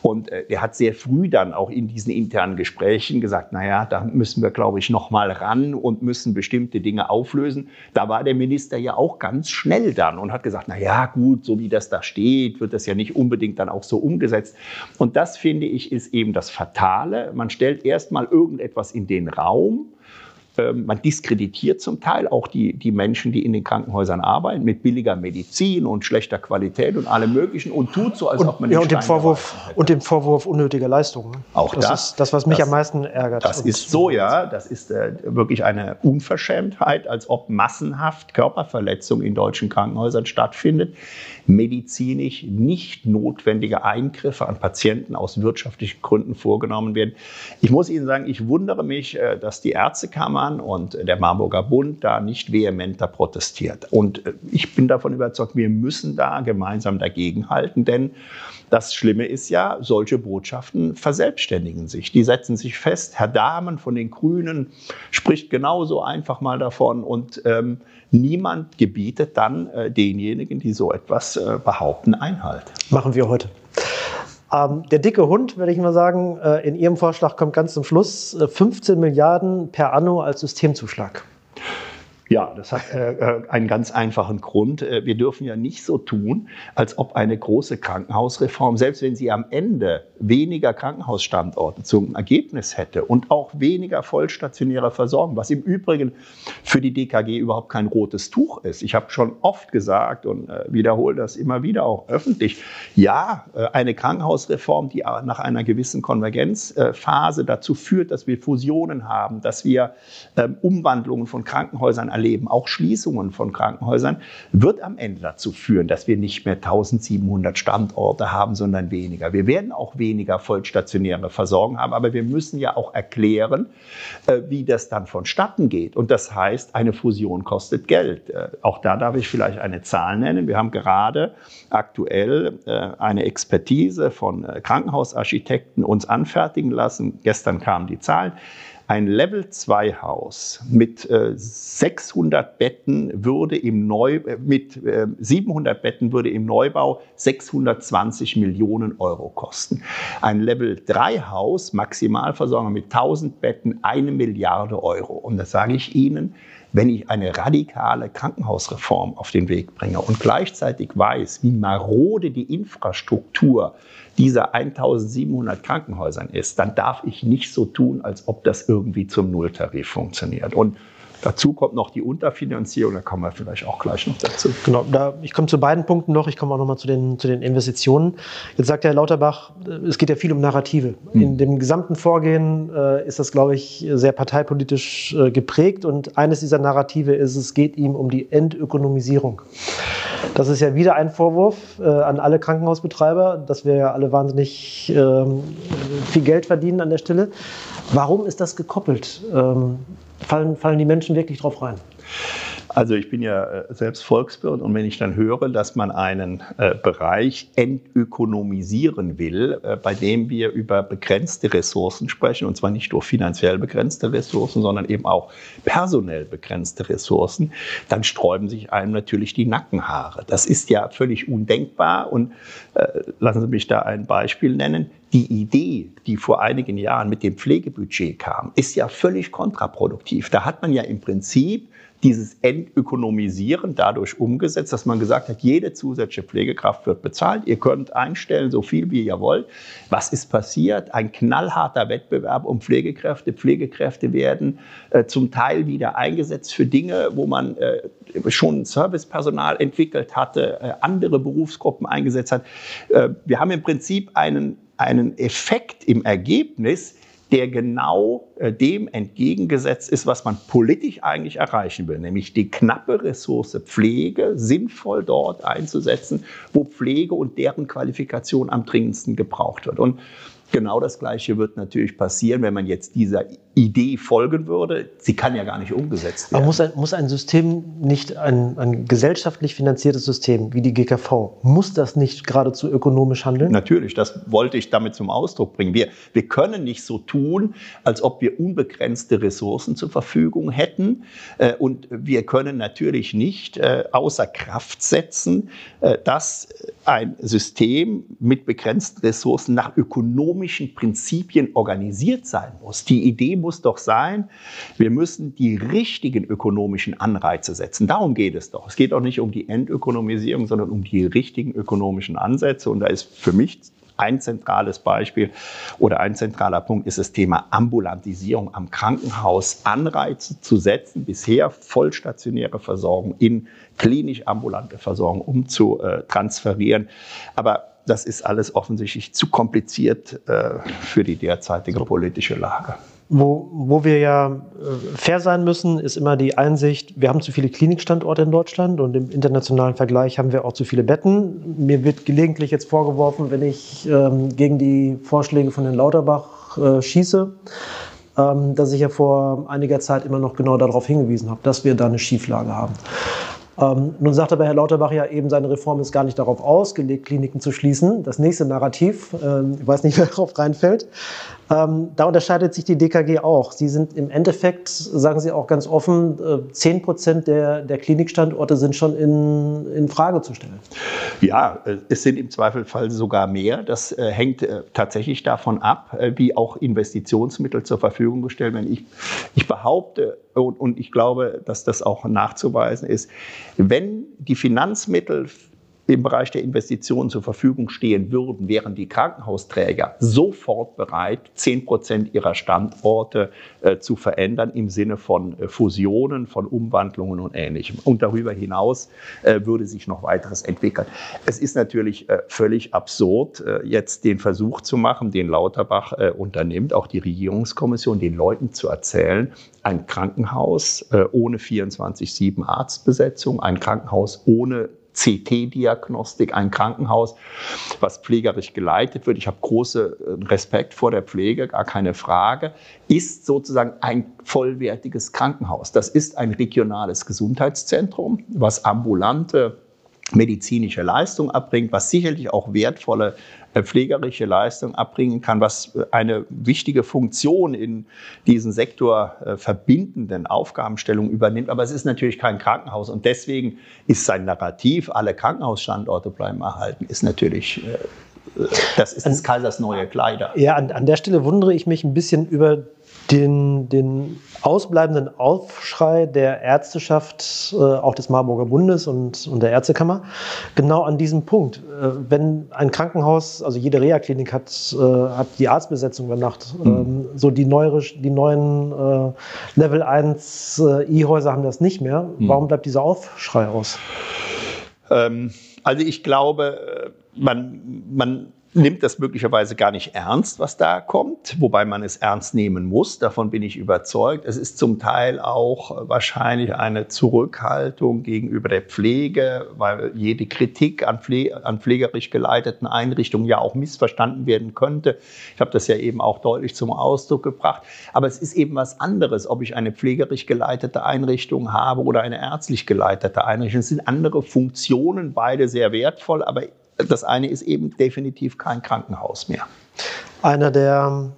Und äh, er hat sehr früh dann auch in diesen internen Gesprächen gesagt, naja, da müssen wir glaube ich noch mal ran und müssen bestimmte Dinge auflösen. Da war der Minister ja auch ganz schnell dann und hat gesagt, naja gut, so wie das da steht, wird das ja nicht unbedingt dann auch so umgesetzt. Und das finde ich ist eben das Fatale man stellt erstmal irgendetwas in den Raum ähm, man diskreditiert zum Teil auch die, die Menschen, die in den Krankenhäusern arbeiten, mit billiger Medizin und schlechter Qualität und allem Möglichen und tut so, als und, ob man ja, und dem Vorwurf Und dem Vorwurf unnötiger Leistungen. Auch das, das ist das, was mich das, am meisten ärgert. Das ist so, ja. Das ist äh, wirklich eine Unverschämtheit, als ob massenhaft Körperverletzung in deutschen Krankenhäusern stattfindet. Medizinisch nicht notwendige Eingriffe an Patienten aus wirtschaftlichen Gründen vorgenommen werden. Ich muss Ihnen sagen, ich wundere mich, äh, dass die Ärztekammer Hermann und der Marburger Bund da nicht vehementer protestiert. Und äh, ich bin davon überzeugt, wir müssen da gemeinsam dagegenhalten, denn das Schlimme ist ja, solche Botschaften verselbstständigen sich. Die setzen sich fest. Herr Dahmen von den Grünen spricht genauso einfach mal davon und ähm, niemand gebietet dann äh, denjenigen, die so etwas äh, behaupten, Einhalt. Machen wir heute. Ähm, der dicke Hund, würde ich mal sagen, äh, in Ihrem Vorschlag kommt ganz zum Schluss äh, 15 Milliarden per Anno als Systemzuschlag. Ja, das hat äh, äh, einen ganz einfachen Grund. Äh, wir dürfen ja nicht so tun, als ob eine große Krankenhausreform, selbst wenn sie am Ende weniger Krankenhausstandorte zum Ergebnis hätte und auch weniger vollstationäre Versorgung, was im Übrigen für die DKG überhaupt kein rotes Tuch ist. Ich habe schon oft gesagt und äh, wiederhole das immer wieder auch öffentlich, ja, äh, eine Krankenhausreform, die nach einer gewissen Konvergenzphase dazu führt, dass wir Fusionen haben, dass wir ähm, Umwandlungen von Krankenhäusern erleben, erleben, auch Schließungen von Krankenhäusern, wird am Ende dazu führen, dass wir nicht mehr 1700 Standorte haben, sondern weniger. Wir werden auch weniger vollstationäre Versorgung haben, aber wir müssen ja auch erklären, äh, wie das dann vonstatten geht. Und das heißt, eine Fusion kostet Geld. Äh, auch da darf ich vielleicht eine Zahl nennen. Wir haben gerade aktuell äh, eine Expertise von Krankenhausarchitekten uns anfertigen lassen. Gestern kamen die Zahlen. Ein Level-2-Haus mit äh, 600 Betten würde im Neu, äh, mit äh, 700 Betten würde im Neubau 620 Millionen Euro kosten. Ein Level-3-Haus, Maximalversorgung mit 1000 Betten, eine Milliarde Euro. Und das sage ich Ihnen, wenn ich eine radikale Krankenhausreform auf den Weg bringe und gleichzeitig weiß, wie marode die Infrastruktur dieser 1700 Krankenhäusern ist, dann darf ich nicht so tun, als ob das irgendwie zum Nulltarif funktioniert. Und Dazu kommt noch die Unterfinanzierung, da kommen wir vielleicht auch gleich noch dazu. Genau, da, ich komme zu beiden Punkten noch, ich komme auch noch mal zu den, zu den Investitionen. Jetzt sagt Herr Lauterbach, es geht ja viel um Narrative. Hm. In dem gesamten Vorgehen äh, ist das, glaube ich, sehr parteipolitisch äh, geprägt und eines dieser Narrative ist, es geht ihm um die Entökonomisierung. Das ist ja wieder ein Vorwurf äh, an alle Krankenhausbetreiber, dass wir ja alle wahnsinnig ähm, viel Geld verdienen an der Stelle. Warum ist das gekoppelt? Ähm, fallen, fallen die Menschen wirklich drauf rein? Also ich bin ja äh, selbst Volkswirt und wenn ich dann höre, dass man einen äh, Bereich entökonomisieren will, äh, bei dem wir über begrenzte Ressourcen sprechen, und zwar nicht nur finanziell begrenzte Ressourcen, sondern eben auch personell begrenzte Ressourcen, dann sträuben sich einem natürlich die Nackenhaare. Das ist ja völlig undenkbar und lassen Sie mich da ein Beispiel nennen. Die Idee, die vor einigen Jahren mit dem Pflegebudget kam, ist ja völlig kontraproduktiv. Da hat man ja im Prinzip dieses Entökonomisieren dadurch umgesetzt, dass man gesagt hat, jede zusätzliche Pflegekraft wird bezahlt, ihr könnt einstellen, so viel wie ihr wollt. Was ist passiert? Ein knallharter Wettbewerb um Pflegekräfte. Pflegekräfte werden äh, zum Teil wieder eingesetzt für Dinge, wo man äh, schon Servicepersonal entwickelt hatte, äh, andere Berufsgruppen eingesetzt hat. Äh, wir haben im Prinzip einen, einen Effekt im Ergebnis, der genau äh, dem entgegengesetzt ist, was man politisch eigentlich erreichen will, nämlich die knappe Ressource Pflege sinnvoll dort einzusetzen, wo Pflege und deren Qualifikation am dringendsten gebraucht wird. Und Genau das Gleiche wird natürlich passieren, wenn man jetzt dieser Idee folgen würde. Sie kann ja gar nicht umgesetzt werden. Aber muss ein, muss ein System nicht, ein, ein gesellschaftlich finanziertes System wie die GKV, muss das nicht geradezu ökonomisch handeln? Natürlich, das wollte ich damit zum Ausdruck bringen. Wir, wir können nicht so tun, als ob wir unbegrenzte Ressourcen zur Verfügung hätten. Äh, und wir können natürlich nicht äh, außer Kraft setzen, äh, dass ein System mit begrenzten Ressourcen nach ökonomisch ökonomischen Prinzipien organisiert sein muss. Die Idee muss doch sein, wir müssen die richtigen ökonomischen Anreize setzen. Darum geht es doch. Es geht auch nicht um die Entökonomisierung, sondern um die richtigen ökonomischen Ansätze. Und da ist für mich ein zentrales Beispiel oder ein zentraler Punkt ist das Thema Ambulantisierung am Krankenhaus, Anreize zu setzen, bisher vollstationäre Versorgung in klinisch ambulante Versorgung umzutransferieren. Aber das ist alles offensichtlich zu kompliziert äh, für die derzeitige politische Lage. Wo, wo wir ja äh, fair sein müssen, ist immer die Einsicht, wir haben zu viele Klinikstandorte in Deutschland und im internationalen Vergleich haben wir auch zu viele Betten. Mir wird gelegentlich jetzt vorgeworfen, wenn ich ähm, gegen die Vorschläge von Herrn Lauterbach äh, schieße, ähm, dass ich ja vor einiger Zeit immer noch genau darauf hingewiesen habe, dass wir da eine Schieflage haben. Ähm, nun sagt aber Herr Lauterbach ja eben, seine Reform ist gar nicht darauf ausgelegt, Kliniken zu schließen. Das nächste Narrativ, äh, ich weiß nicht, wer darauf reinfällt, ähm, da unterscheidet sich die DKG auch. Sie sind im Endeffekt, sagen Sie auch ganz offen, äh, 10 Prozent der, der Klinikstandorte sind schon in, in Frage zu stellen. Ja, äh, es sind im Zweifelfall sogar mehr. Das äh, hängt äh, tatsächlich davon ab, äh, wie auch Investitionsmittel zur Verfügung gestellt werden. Ich, ich behaupte, und, und ich glaube, dass das auch nachzuweisen ist, wenn die Finanzmittel im Bereich der Investitionen zur Verfügung stehen würden, wären die Krankenhausträger sofort bereit, 10 Prozent ihrer Standorte äh, zu verändern im Sinne von äh, Fusionen, von Umwandlungen und Ähnlichem. Und darüber hinaus äh, würde sich noch weiteres entwickeln. Es ist natürlich äh, völlig absurd, äh, jetzt den Versuch zu machen, den Lauterbach unternimmt, auch die Regierungskommission, den Leuten zu erzählen, ein Krankenhaus ohne 24-7 Arztbesetzung, ein Krankenhaus ohne CT-Diagnostik, ein Krankenhaus, was pflegerisch geleitet wird. Ich habe großen äh, Respekt vor der Pflege, gar keine Frage, ist sozusagen ein vollwertiges Krankenhaus. Das ist ein regionales Gesundheitszentrum, was ambulante medizinische Leistung abbringt, was sicherlich auch wertvolle äh, pflegerische Leistung abbringen kann, was äh, eine wichtige Funktion in diesen Sektor äh, verbindenden Aufgabenstellungen übernimmt. Aber es ist natürlich kein Krankenhaus und deswegen ist sein Narrativ, alle Krankenhausstandorte bleiben erhalten, ist natürlich das ist des Kaisers neue Kleider. Ja, an, an der Stelle wundere ich mich ein bisschen über den, den ausbleibenden Aufschrei der Ärzteschaft, äh, auch des Marburger Bundes und, und der Ärztekammer, genau an diesem Punkt. Äh, wenn ein Krankenhaus, also jede Reha-Klinik hat, äh, hat die Arztbesetzung über Nacht, mhm. so die, neuere, die neuen Level 1 äh, E-Häuser haben das nicht mehr. Mhm. Warum bleibt dieser Aufschrei aus? Ähm, also ich glaube, man, man nimmt das möglicherweise gar nicht ernst, was da kommt, wobei man es ernst nehmen muss. Davon bin ich überzeugt. Es ist zum Teil auch wahrscheinlich eine Zurückhaltung gegenüber der Pflege, weil jede Kritik an, Pfle an pflegerisch geleiteten Einrichtungen ja auch missverstanden werden könnte. Ich habe das ja eben auch deutlich zum Ausdruck gebracht. Aber es ist eben was anderes, ob ich eine pflegerisch geleitete Einrichtung habe oder eine ärztlich geleitete Einrichtung. Es sind andere Funktionen, beide sehr wertvoll, aber das eine ist eben definitiv kein Krankenhaus mehr. Einer der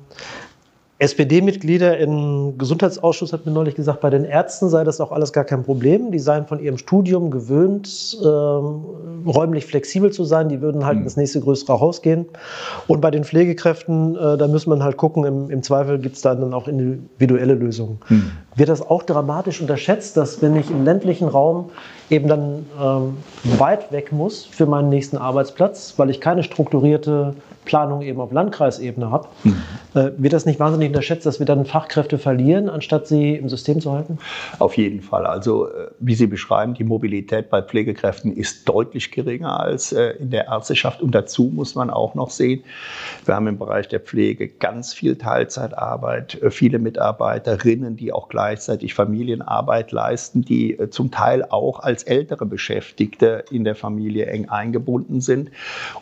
SPD-Mitglieder im Gesundheitsausschuss hat mir neulich gesagt, bei den Ärzten sei das auch alles gar kein Problem. Die seien von ihrem Studium gewöhnt, ähm, räumlich flexibel zu sein. Die würden halt mhm. ins nächste größere Haus gehen. Und bei den Pflegekräften, äh, da muss man halt gucken, im, im Zweifel gibt es dann auch individuelle Lösungen. Mhm. Wird das auch dramatisch unterschätzt, dass wenn ich im ländlichen Raum eben dann ähm, weit weg muss für meinen nächsten Arbeitsplatz, weil ich keine strukturierte Planung eben auf Landkreisebene habe, mhm. äh, wird das nicht wahnsinnig unterschätzt, dass wir dann Fachkräfte verlieren, anstatt sie im System zu halten? Auf jeden Fall. Also äh, wie Sie beschreiben, die Mobilität bei Pflegekräften ist deutlich geringer als äh, in der Ärzteschaft. Und dazu muss man auch noch sehen, wir haben im Bereich der Pflege ganz viel Teilzeitarbeit, äh, viele Mitarbeiterinnen, die auch gleichzeitig Familienarbeit leisten, die äh, zum Teil auch als ältere Beschäftigte in der Familie eng eingebunden sind.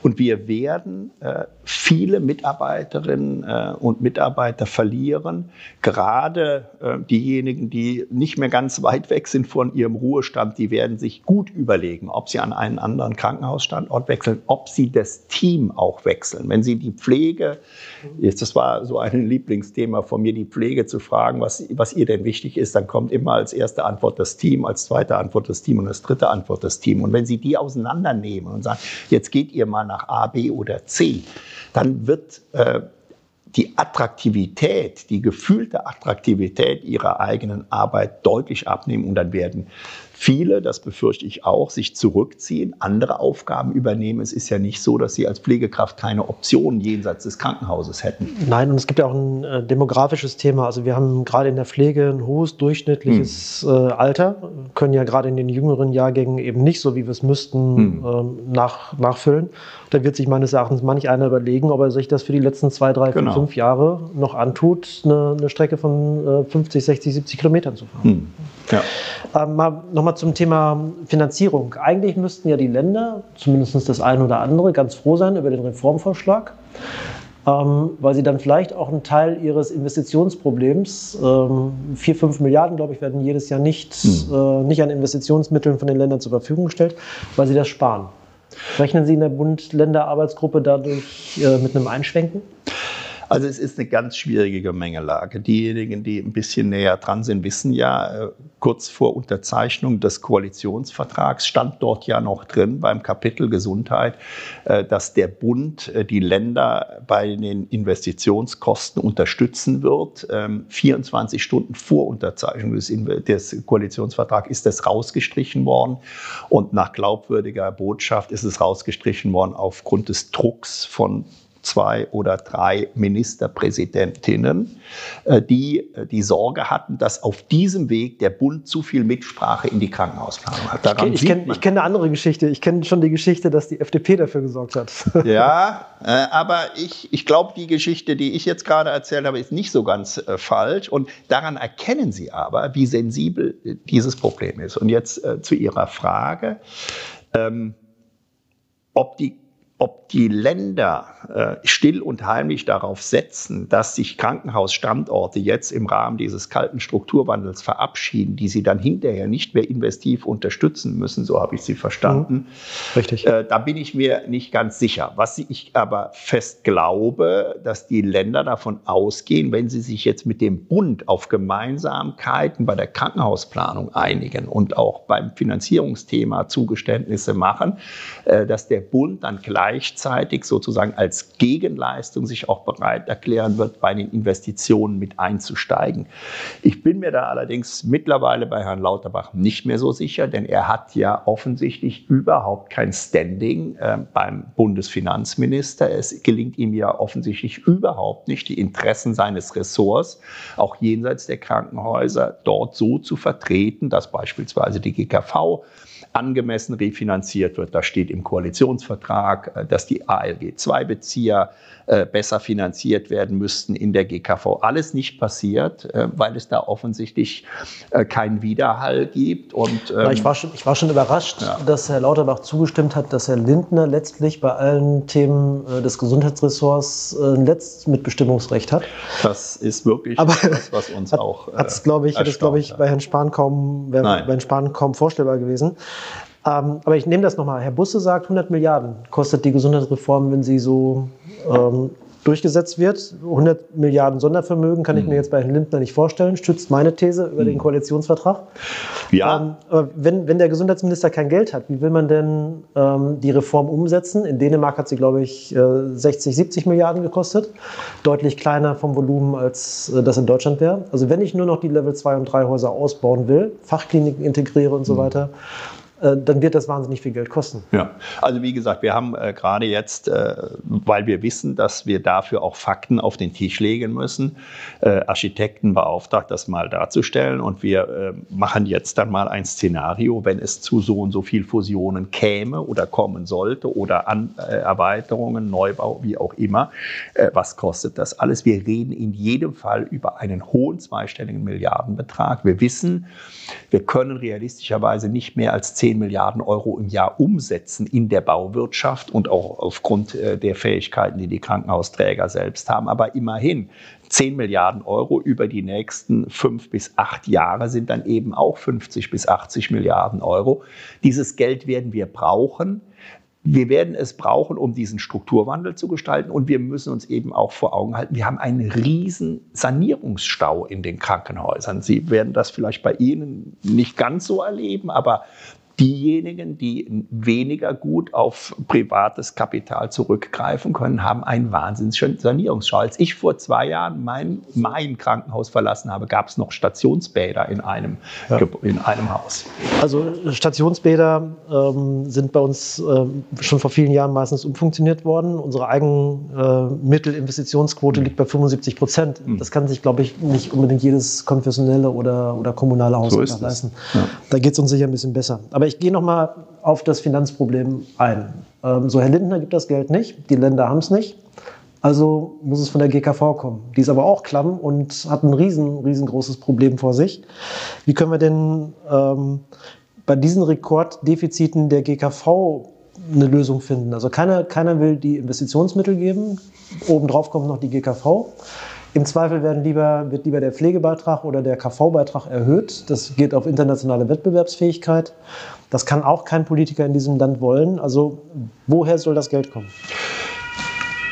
Und wir werden äh, viele Mitarbeiterinnen äh, und Mitarbeiter verlieren, gerade diejenigen, die nicht mehr ganz weit weg sind von ihrem Ruhestand, die werden sich gut überlegen, ob sie an einen anderen Krankenhausstandort wechseln, ob sie das Team auch wechseln. Wenn sie die Pflege, das war so ein Lieblingsthema von mir, die Pflege zu fragen, was, was ihr denn wichtig ist, dann kommt immer als erste Antwort das Team, als zweite Antwort das Team und als dritte Antwort das Team. Und wenn Sie die auseinandernehmen und sagen, jetzt geht ihr mal nach A, B oder C, dann wird äh, die Attraktivität, die gefühlte Attraktivität ihrer eigenen Arbeit deutlich abnehmen und dann werden viele, das befürchte ich auch, sich zurückziehen, andere Aufgaben übernehmen. Es ist ja nicht so, dass sie als Pflegekraft keine Optionen jenseits des Krankenhauses hätten. Nein, und es gibt ja auch ein äh, demografisches Thema. Also wir haben gerade in der Pflege ein hohes durchschnittliches hm. äh, Alter, können ja gerade in den jüngeren Jahrgängen eben nicht so, wie wir es müssten, hm. ähm, nach, nachfüllen. Da wird sich meines Erachtens manch einer überlegen, ob er sich das für die letzten zwei, drei, genau. fünf Jahre noch antut, eine, eine Strecke von äh, 50, 60, 70 Kilometern zu fahren. Hm. Ja. Ähm, mal, Nochmal zum Thema Finanzierung. Eigentlich müssten ja die Länder, zumindest das eine oder andere, ganz froh sein über den Reformvorschlag, ähm, weil sie dann vielleicht auch einen Teil ihres Investitionsproblems, ähm, 4, 5 Milliarden, glaube ich, werden jedes Jahr nicht, hm. äh, nicht an Investitionsmitteln von den Ländern zur Verfügung gestellt, weil sie das sparen. Rechnen Sie in der Bund-Länder-Arbeitsgruppe dadurch äh, mit einem Einschwenken? Also es ist eine ganz schwierige Gemengelage. Diejenigen, die ein bisschen näher dran sind, wissen ja, äh, kurz vor Unterzeichnung des Koalitionsvertrags stand dort ja noch drin beim Kapitel Gesundheit, äh, dass der Bund äh, die Länder bei den Investitionskosten unterstützen wird. 24 ähm, Stunden vor Unterzeichnung des, des Koalitionsvertrags ist das rausgestrichen worden und nach glaubwürdiger Botschaft ist es rausgestrichen worden aufgrund des Drucks von zwei oder drei Ministerpräsidentinnen, äh, die äh, die Sorge hatten, dass auf diesem Weg der Bund zu viel Mitsprache in die Krankenhausplanung hat. Daran ich kenne kenn eine andere Geschichte. Ich kenne schon die Geschichte, dass die FDP dafür gesorgt hat. Ja, äh, aber ich, ich glaube, die Geschichte, die ich jetzt gerade erzählt habe, ist nicht so ganz äh, falsch. Und daran erkennen Sie aber, wie sensibel dieses Problem ist. Und jetzt äh, zu Ihrer Frage. Ähm, ob die ob die Länder äh, still und heimlich darauf setzen, dass sich Krankenhausstandorte jetzt im Rahmen dieses kalten Strukturwandels verabschieden, die sie dann hinterher nicht mehr investiv unterstützen müssen, so habe ich sie verstanden. Mhm. Richtig. Äh, da bin ich mir nicht ganz sicher. Was ich aber fest glaube, dass die Länder davon ausgehen, wenn sie sich jetzt mit dem Bund auf Gemeinsamkeiten bei der Krankenhausplanung einigen und auch beim Finanzierungsthema Zugeständnisse machen, äh, dass der Bund dann gleich gleichzeitig sozusagen als Gegenleistung sich auch bereit erklären wird, bei den Investitionen mit einzusteigen. Ich bin mir da allerdings mittlerweile bei Herrn Lauterbach nicht mehr so sicher, denn er hat ja offensichtlich überhaupt kein Standing äh, beim Bundesfinanzminister. Es gelingt ihm ja offensichtlich überhaupt nicht, die Interessen seines Ressorts, auch jenseits der Krankenhäuser, dort so zu vertreten, dass beispielsweise die GKV angemessen refinanziert wird. Da steht im Koalitionsvertrag, äh, dass die ALG-2-Bezieher äh, besser finanziert werden müssten in der GKV. Alles nicht passiert, äh, weil es da offensichtlich keinen Widerhall gibt. Und, ähm, ich, war schon, ich war schon überrascht, ja. dass Herr Lauterbach zugestimmt hat, dass Herr Lindner letztlich bei allen Themen des Gesundheitsressorts ein Letztmitbestimmungsrecht hat. Das ist wirklich Aber das, was uns hat, auch. Hat's, glaube ich, es, glaube ich, bei Herrn Spahn kaum, bei Herrn Spahn kaum vorstellbar gewesen. Ähm, aber ich nehme das nochmal. Herr Busse sagt, 100 Milliarden kostet die Gesundheitsreform, wenn sie so ähm, durchgesetzt wird. 100 Milliarden Sondervermögen kann ich mir mhm. jetzt bei Herrn Lindner nicht vorstellen, stützt meine These über den mhm. Koalitionsvertrag. Ja. Ähm, wenn, wenn der Gesundheitsminister kein Geld hat, wie will man denn ähm, die Reform umsetzen? In Dänemark hat sie, glaube ich, 60, äh, 70 Milliarden gekostet. Deutlich kleiner vom Volumen, als äh, das in Deutschland wäre. Also wenn ich nur noch die Level 2 und 3 Häuser ausbauen will, Fachkliniken integriere und so mhm. weiter, dann wird das wahnsinnig viel Geld kosten. Ja, also wie gesagt, wir haben äh, gerade jetzt, äh, weil wir wissen, dass wir dafür auch Fakten auf den Tisch legen müssen, äh, Architekten beauftragt, das mal darzustellen. Und wir äh, machen jetzt dann mal ein Szenario, wenn es zu so und so viel Fusionen käme oder kommen sollte oder An äh, Erweiterungen, Neubau, wie auch immer. was kostet das alles? Wir reden in jedem Fall über einen hohen zweistelligen Milliardenbetrag. Wir wissen, wir können realistischerweise nicht mehr als 10 Milliarden Euro im Jahr umsetzen in der Bauwirtschaft und auch aufgrund äh, der Fähigkeiten, die die Krankenhausträger selbst haben. Aber immerhin 10 Milliarden Euro über die nächsten fünf bis acht Jahre sind dann eben auch 50 bis 80 Milliarden Euro. Dieses Geld werden wir brauchen. Wir werden es brauchen, um diesen Strukturwandel zu gestalten. Und wir müssen uns eben auch vor Augen halten, wir haben einen riesen Sanierungsstau in den Krankenhäusern. Sie werden das vielleicht bei Ihnen nicht ganz so erleben, aber Diejenigen, die weniger gut auf privates Kapital zurückgreifen können, haben einen wahnsinns Sanierungsschau. Als ich vor zwei Jahren mein, mein Krankenhaus verlassen habe, gab es noch Stationsbäder in einem, ja. in einem Haus. Also Stationsbäder ähm, sind bei uns ähm, schon vor vielen Jahren meistens umfunktioniert worden. Unsere Eigenmittelinvestitionsquote äh, mhm. liegt bei 75 Prozent. Mhm. Das kann sich, glaube ich, nicht unbedingt jedes konfessionelle oder, oder kommunale Haus so leisten. Ja. Da geht es uns sicher ein bisschen besser. Aber aber ich gehe noch mal auf das Finanzproblem ein. Ähm, so, Herr Lindner gibt das Geld nicht, die Länder haben es nicht. Also muss es von der GKV kommen. Die ist aber auch klamm und hat ein riesen, riesengroßes Problem vor sich. Wie können wir denn ähm, bei diesen Rekorddefiziten der GKV eine Lösung finden? Also keiner, keiner will die Investitionsmittel geben. Obendrauf kommt noch die GKV. Im Zweifel werden lieber, wird lieber der Pflegebeitrag oder der KV-Beitrag erhöht. Das geht auf internationale Wettbewerbsfähigkeit. Das kann auch kein Politiker in diesem Land wollen. Also woher soll das Geld kommen?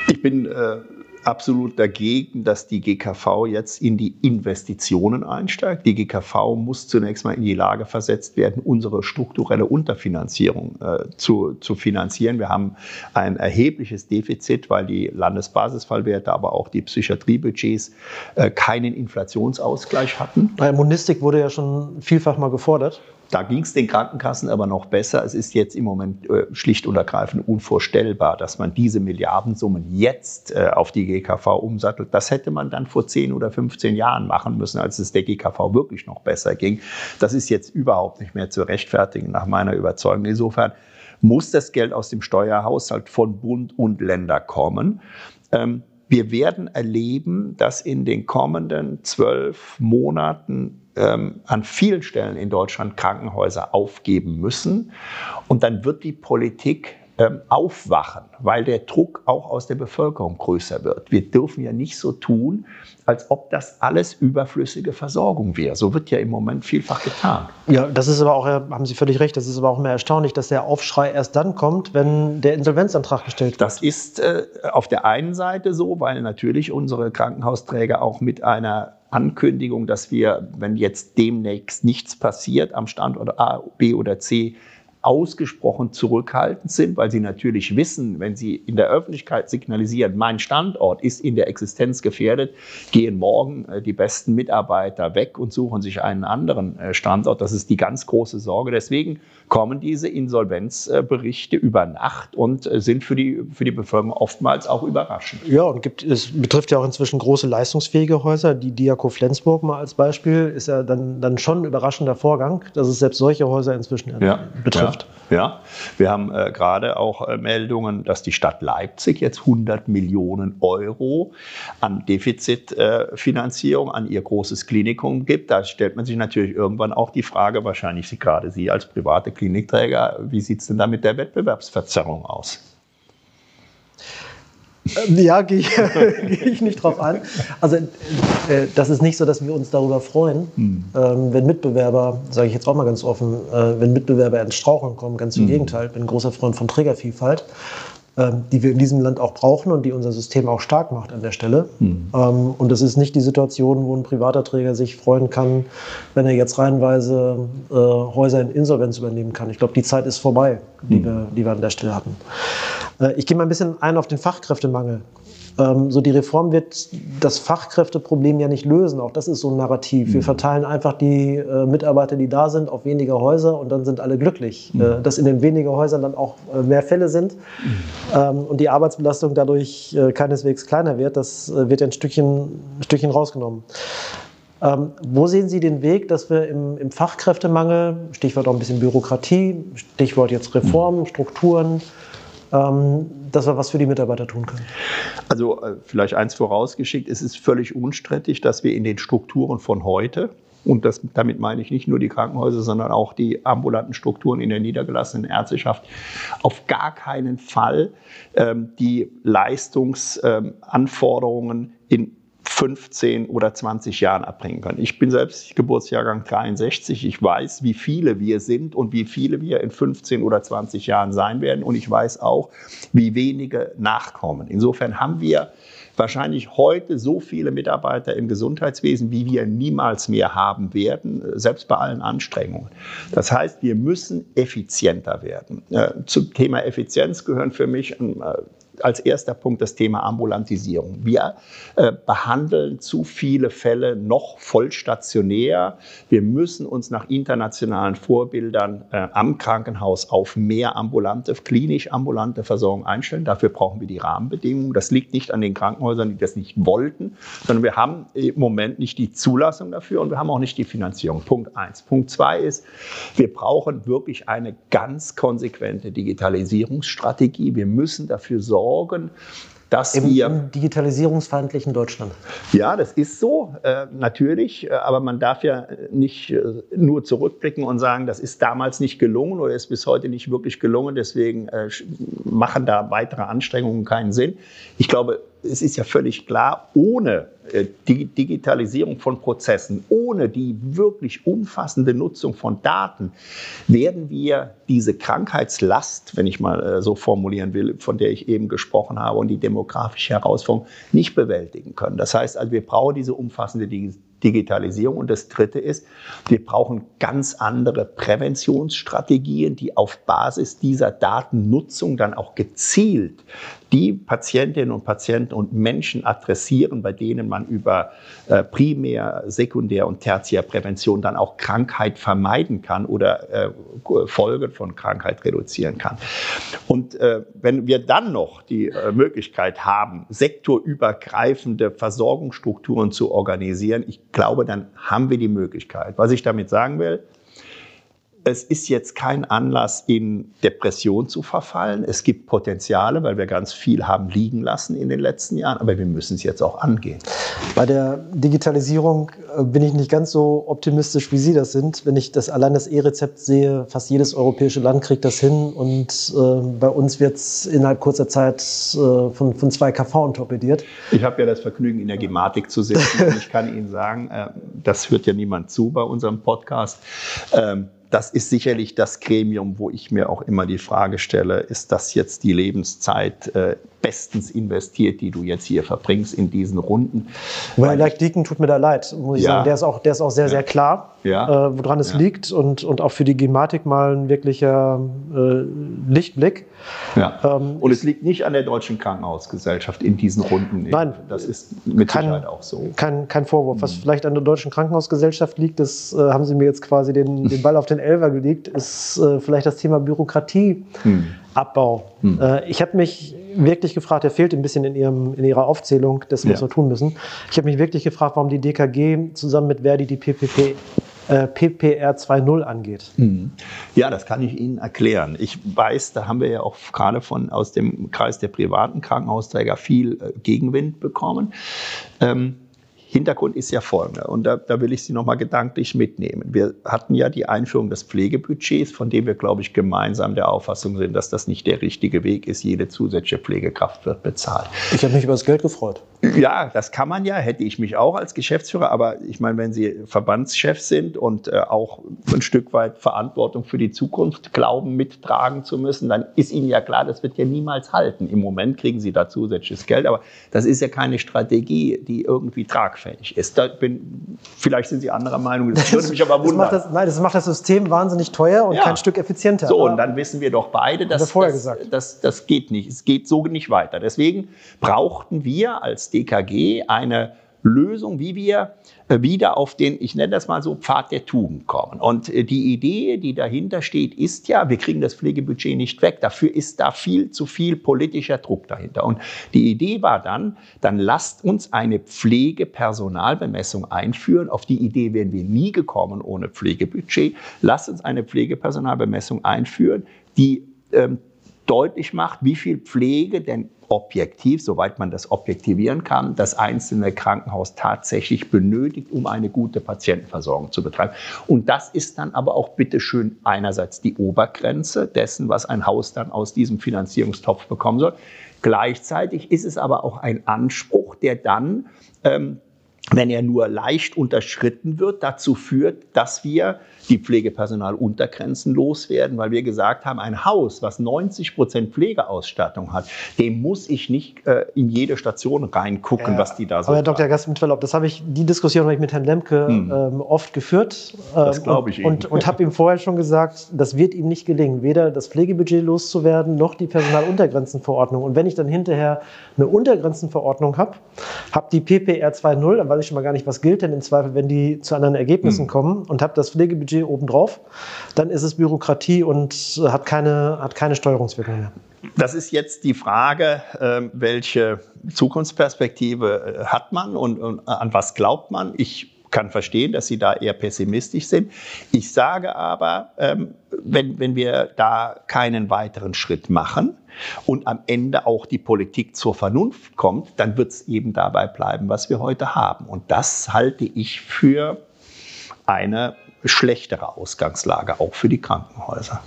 Ich bin äh absolut dagegen, dass die GKV jetzt in die Investitionen einsteigt. Die GKV muss zunächst mal in die Lage versetzt werden, unsere strukturelle Unterfinanzierung äh, zu, zu finanzieren. Wir haben ein erhebliches Defizit, weil die Landesbasisfallwerte, aber auch die Psychiatriebudgets äh, keinen Inflationsausgleich hatten. Monistik wurde ja schon vielfach mal gefordert. Da ging es den Krankenkassen aber noch besser. Es ist jetzt im Moment äh, schlicht und ergreifend unvorstellbar, dass man diese Milliardensummen jetzt äh, auf die GKV umsattelt. Das hätte man dann vor 10 oder 15 Jahren machen müssen, als es der GKV wirklich noch besser ging. Das ist jetzt überhaupt nicht mehr zu rechtfertigen, nach meiner Überzeugung. Insofern muss das Geld aus dem Steuerhaushalt von Bund und Länder kommen. Ähm, wir werden erleben, dass in den kommenden zwölf Monaten ähm, an vielen Stellen in Deutschland Krankenhäuser aufgeben müssen. Und dann wird die Politik aufwachen, weil der Druck auch aus der Bevölkerung größer wird. Wir dürfen ja nicht so tun, als ob das alles überflüssige Versorgung wäre. So wird ja im Moment vielfach getan. Ja, das ist aber auch, haben Sie völlig recht, das ist aber auch mehr erstaunlich, dass der Aufschrei erst dann kommt, wenn der Insolvenzantrag gestellt wird. Das ist äh, auf der einen Seite so, weil natürlich unsere Krankenhausträger auch mit einer Ankündigung, dass wir, wenn jetzt demnächst nichts passiert am Standort A, B oder C, ausgesprochen zurückhaltend sind, weil sie natürlich wissen, wenn sie in der Öffentlichkeit signalisieren, mein Standort ist in der Existenz gefährdet, gehen morgen äh, die besten Mitarbeiter weg und suchen sich einen anderen äh, Standort. Das ist die ganz große Sorge. Deswegen kommen diese Insolvenzberichte über Nacht und äh, sind für die, für die Bevölkerung oftmals auch überraschend. Ja, und gibt, es betrifft ja auch inzwischen große leistungsfähige Häuser. Die Diako Flensburg mal als Beispiel ist ja dann, dann schon ein überraschender Vorgang, dass es selbst solche Häuser inzwischen ja, betrifft. Ja. Ja, wir haben äh, gerade auch äh, Meldungen, dass die Stadt Leipzig jetzt 100 Millionen Euro an Defizitfinanzierung äh, an ihr großes Klinikum gibt. Da stellt man sich natürlich irgendwann auch die Frage, wahrscheinlich Sie gerade Sie als private Klinikträger, wie sieht es denn da mit der Wettbewerbsverzerrung aus? Ähm, ja, gehe ich, geh ich nicht drauf an. Also äh, das ist nicht so, dass wir uns darüber freuen, hm. ähm, wenn Mitbewerber, sage ich jetzt auch mal ganz offen, äh, wenn Mitbewerber ins Straucheln kommen. Ganz im hm. Gegenteil, ich bin ein großer Freund von Trägervielfalt. Ähm, die wir in diesem Land auch brauchen und die unser System auch stark macht an der Stelle. Mhm. und das ist nicht die Situation, wo ein privater Träger sich freuen kann, wenn er jetzt reihenweise äh, Häuser in Insolvenz übernehmen kann. Ich glaube, die Zeit ist vorbei, die, mhm. wir, die wir an der Stelle hatten. Äh, ich gehe mal ein bisschen ein auf den Fachkräftemangel. Ähm, so die Reform wird das Fachkräfteproblem ja nicht lösen. Auch das ist so ein Narrativ. Wir mhm. verteilen einfach die äh, Mitarbeiter, die da sind, auf weniger Häuser und dann sind alle glücklich. Mhm. Äh, dass in den weniger Häusern dann auch äh, mehr Fälle sind mhm. ähm, und die Arbeitsbelastung dadurch keineswegs kleiner wird, das wird ja ein Stückchen, ein Stückchen rausgenommen. Ähm, wo sehen Sie den Weg, dass wir im, im, Fachkräftemangel, Stichwort auch ein bisschen Bürokratie, Stichwort jetzt Reformen, mhm. Strukturen, dass wir was für die Mitarbeiter tun können. Also äh, vielleicht eins vorausgeschickt, es ist völlig unstrittig, dass wir in den Strukturen von heute, und das, damit meine ich nicht nur die Krankenhäuser, sondern auch die ambulanten Strukturen in der niedergelassenen Ärzteschaft, auf gar keinen Fall ähm, die Leistungsanforderungen ähm, in 15 oder 20 Jahren abbringen können. Ich bin selbst Geburtsjahrgang 63. Ich weiß, wie viele wir sind und wie viele wir in 15 oder 20 Jahren sein werden. Und ich weiß auch, wie wenige nachkommen. Insofern haben wir wahrscheinlich heute so viele Mitarbeiter im Gesundheitswesen, wie wir niemals mehr haben werden, selbst bei allen Anstrengungen. Das heißt, wir müssen effizienter werden. Äh, zum Thema Effizienz gehören für mich äh, als erster Punkt das Thema Ambulantisierung. Wir äh, behandeln zu viele Fälle noch vollstationär. Wir müssen uns nach internationalen Vorbildern äh, am Krankenhaus auf mehr ambulante, klinisch ambulante Versorgung einstellen. Dafür brauchen wir die Rahmenbedingungen. Das liegt nicht an den Krankenhäusern, die das nicht wollten, sondern wir haben im Moment nicht die Zulassung dafür und wir haben auch nicht die Finanzierung. Punkt eins. Punkt zwei ist, wir brauchen wirklich eine ganz konsequente Digitalisierungsstrategie. Wir müssen dafür sorgen, sorgen, dass Im, wir. Im digitalisierungsfeindlichen Deutschland. Ja, das ist so, äh, natürlich. Äh, aber man darf ja nicht äh, nur zurückblicken und sagen, das ist damals nicht gelungen oder ist bis heute nicht wirklich gelungen. Deswegen äh, machen da weitere Anstrengungen keinen Sinn. Ich glaube, es ist ja völlig klar, ohne äh, die Digitalisierung von Prozessen, ohne die wirklich umfassende Nutzung von Daten, werden wir diese Krankheitslast, wenn ich mal äh, so formulieren will, von der ich eben gesprochen habe, und die demografische Herausforderung nicht bewältigen können. Das heißt, also wir brauchen diese umfassende Digitalisierung. Digitalisierung. Und das Dritte ist, wir brauchen ganz andere Präventionsstrategien, die auf Basis dieser Datennutzung dann auch gezielt die Patientinnen und Patienten und Menschen adressieren, bei denen man über äh, Primär-, Sekundär- und Tertiärprävention dann auch Krankheit vermeiden kann oder äh, Folgen von Krankheit reduzieren kann. Und äh, wenn wir dann noch die Möglichkeit haben, sektorübergreifende Versorgungsstrukturen zu organisieren, ich glaube, dann haben wir die Möglichkeit. Was ich damit sagen will, es ist jetzt kein Anlass, in Depression zu verfallen. Es gibt Potenziale, weil wir ganz viel haben liegen lassen in den letzten Jahren, aber wir müssen es jetzt auch angehen. Bei der Digitalisierung äh, bin ich nicht ganz so optimistisch, wie Sie das sind. Wenn ich das allein das E-Rezept sehe, fast jedes europäische Land kriegt das hin und äh, bei uns wird es innerhalb kurzer Zeit äh, von, von zwei KV torpediert. Ich habe ja das Vergnügen, in der Gematik zu sitzen ich kann Ihnen sagen, äh, das hört ja niemand zu bei unserem Podcast. Ähm, das ist sicherlich das Gremium, wo ich mir auch immer die Frage stelle, ist das jetzt die Lebenszeit äh, bestens investiert, die du jetzt hier verbringst in diesen Runden? Weil Like Deacon tut mir da leid, muss ich ja. sagen. Der ist auch, der ist auch sehr, ja. sehr klar, ja. äh, woran es liegt und, und auch für die Gematik mal ein wirklicher äh, Lichtblick. Ähm, und es liegt nicht an der Deutschen Krankenhausgesellschaft in diesen Runden. Nein, das ist mit kein, Sicherheit auch so. Kein, kein Vorwurf. Was mhm. vielleicht an der Deutschen Krankenhausgesellschaft liegt, das äh, haben Sie mir jetzt quasi den, den Ball auf den Elfer gelegt, ist äh, vielleicht das Thema Bürokratieabbau. Mhm. Äh, ich habe mich wirklich gefragt, der fehlt ein bisschen in, ihrem, in Ihrer Aufzählung das was ja. wir tun müssen. Ich habe mich wirklich gefragt, warum die DKG zusammen mit Verdi die PPP PPR 2.0 angeht. Mhm. Ja, das kann ich Ihnen erklären. Ich weiß, da haben wir ja auch gerade von aus dem Kreis der privaten Krankenhausträger viel äh, Gegenwind bekommen. Ähm, Hintergrund ist ja folgender, und da, da will ich Sie nochmal gedanklich mitnehmen. Wir hatten ja die Einführung des Pflegebudgets, von dem wir, glaube ich, gemeinsam der Auffassung sind, dass das nicht der richtige Weg ist. Jede zusätzliche Pflegekraft wird bezahlt. Ich habe mich über das Geld gefreut. Ja, das kann man ja, hätte ich mich auch als Geschäftsführer, aber ich meine, wenn Sie Verbandschef sind und äh, auch ein Stück weit Verantwortung für die Zukunft glauben, mittragen zu müssen, dann ist Ihnen ja klar, das wird ja niemals halten. Im Moment kriegen Sie da zusätzliches Geld, aber das ist ja keine Strategie, die irgendwie tragfähig ist. Da bin, vielleicht sind Sie anderer Meinung, das würde mich aber wundern. Das das, nein, das macht das System wahnsinnig teuer und ja. kein Stück effizienter. So, und dann wissen wir doch beide, dass das, das, das geht nicht. Es geht so nicht weiter. Deswegen brauchten wir als DKG eine Lösung, wie wir wieder auf den, ich nenne das mal so, Pfad der Tugend kommen. Und äh, die Idee, die dahinter steht, ist ja, wir kriegen das Pflegebudget nicht weg. Dafür ist da viel zu viel politischer Druck dahinter. Und die Idee war dann, dann lasst uns eine Pflegepersonalbemessung einführen. Auf die Idee wären wir nie gekommen ohne Pflegebudget. Lasst uns eine Pflegepersonalbemessung einführen, die ähm, deutlich macht, wie viel Pflege denn objektiv, soweit man das objektivieren kann, das einzelne Krankenhaus tatsächlich benötigt, um eine gute Patientenversorgung zu betreiben. Und das ist dann aber auch bitteschön einerseits die Obergrenze dessen, was ein Haus dann aus diesem Finanzierungstopf bekommen soll. Gleichzeitig ist es aber auch ein Anspruch, der dann ähm, wenn er nur leicht unterschritten wird, dazu führt, dass wir die Pflegepersonaluntergrenzen loswerden, weil wir gesagt haben, ein Haus, was 90 Prozent Pflegeausstattung hat, dem muss ich nicht äh, in jede Station reingucken, ja, was die da so Aber Herr Dr. Gast-Mitverlaub, das habe ich, die Diskussion habe ich mit Herrn Lemke hm. ähm, oft geführt. Ähm, das glaube ich Und, und habe ihm vorher schon gesagt, das wird ihm nicht gelingen, weder das Pflegebudget loszuwerden, noch die Personaluntergrenzenverordnung. Und wenn ich dann hinterher eine Untergrenzenverordnung habe, habe die PPR 2.0, dann weiß ich schon mal gar nicht, was gilt denn im Zweifel, wenn die zu anderen Ergebnissen hm. kommen und habe das Pflegebudget obendrauf, dann ist es Bürokratie und hat keine, hat keine Steuerungswirkung mehr. Das ist jetzt die Frage, ähm, welche Zukunftsperspektive äh, hat man und, und an was glaubt man? Ich kann verstehen, dass Sie da eher pessimistisch sind. Ich sage aber, ähm, wenn, wenn wir da keinen weiteren Schritt machen und am Ende auch die Politik zur Vernunft kommt, dann wird es eben dabei bleiben, was wir heute haben. Und das halte ich für eine schlechtere Ausgangslage, auch für die Krankenhäuser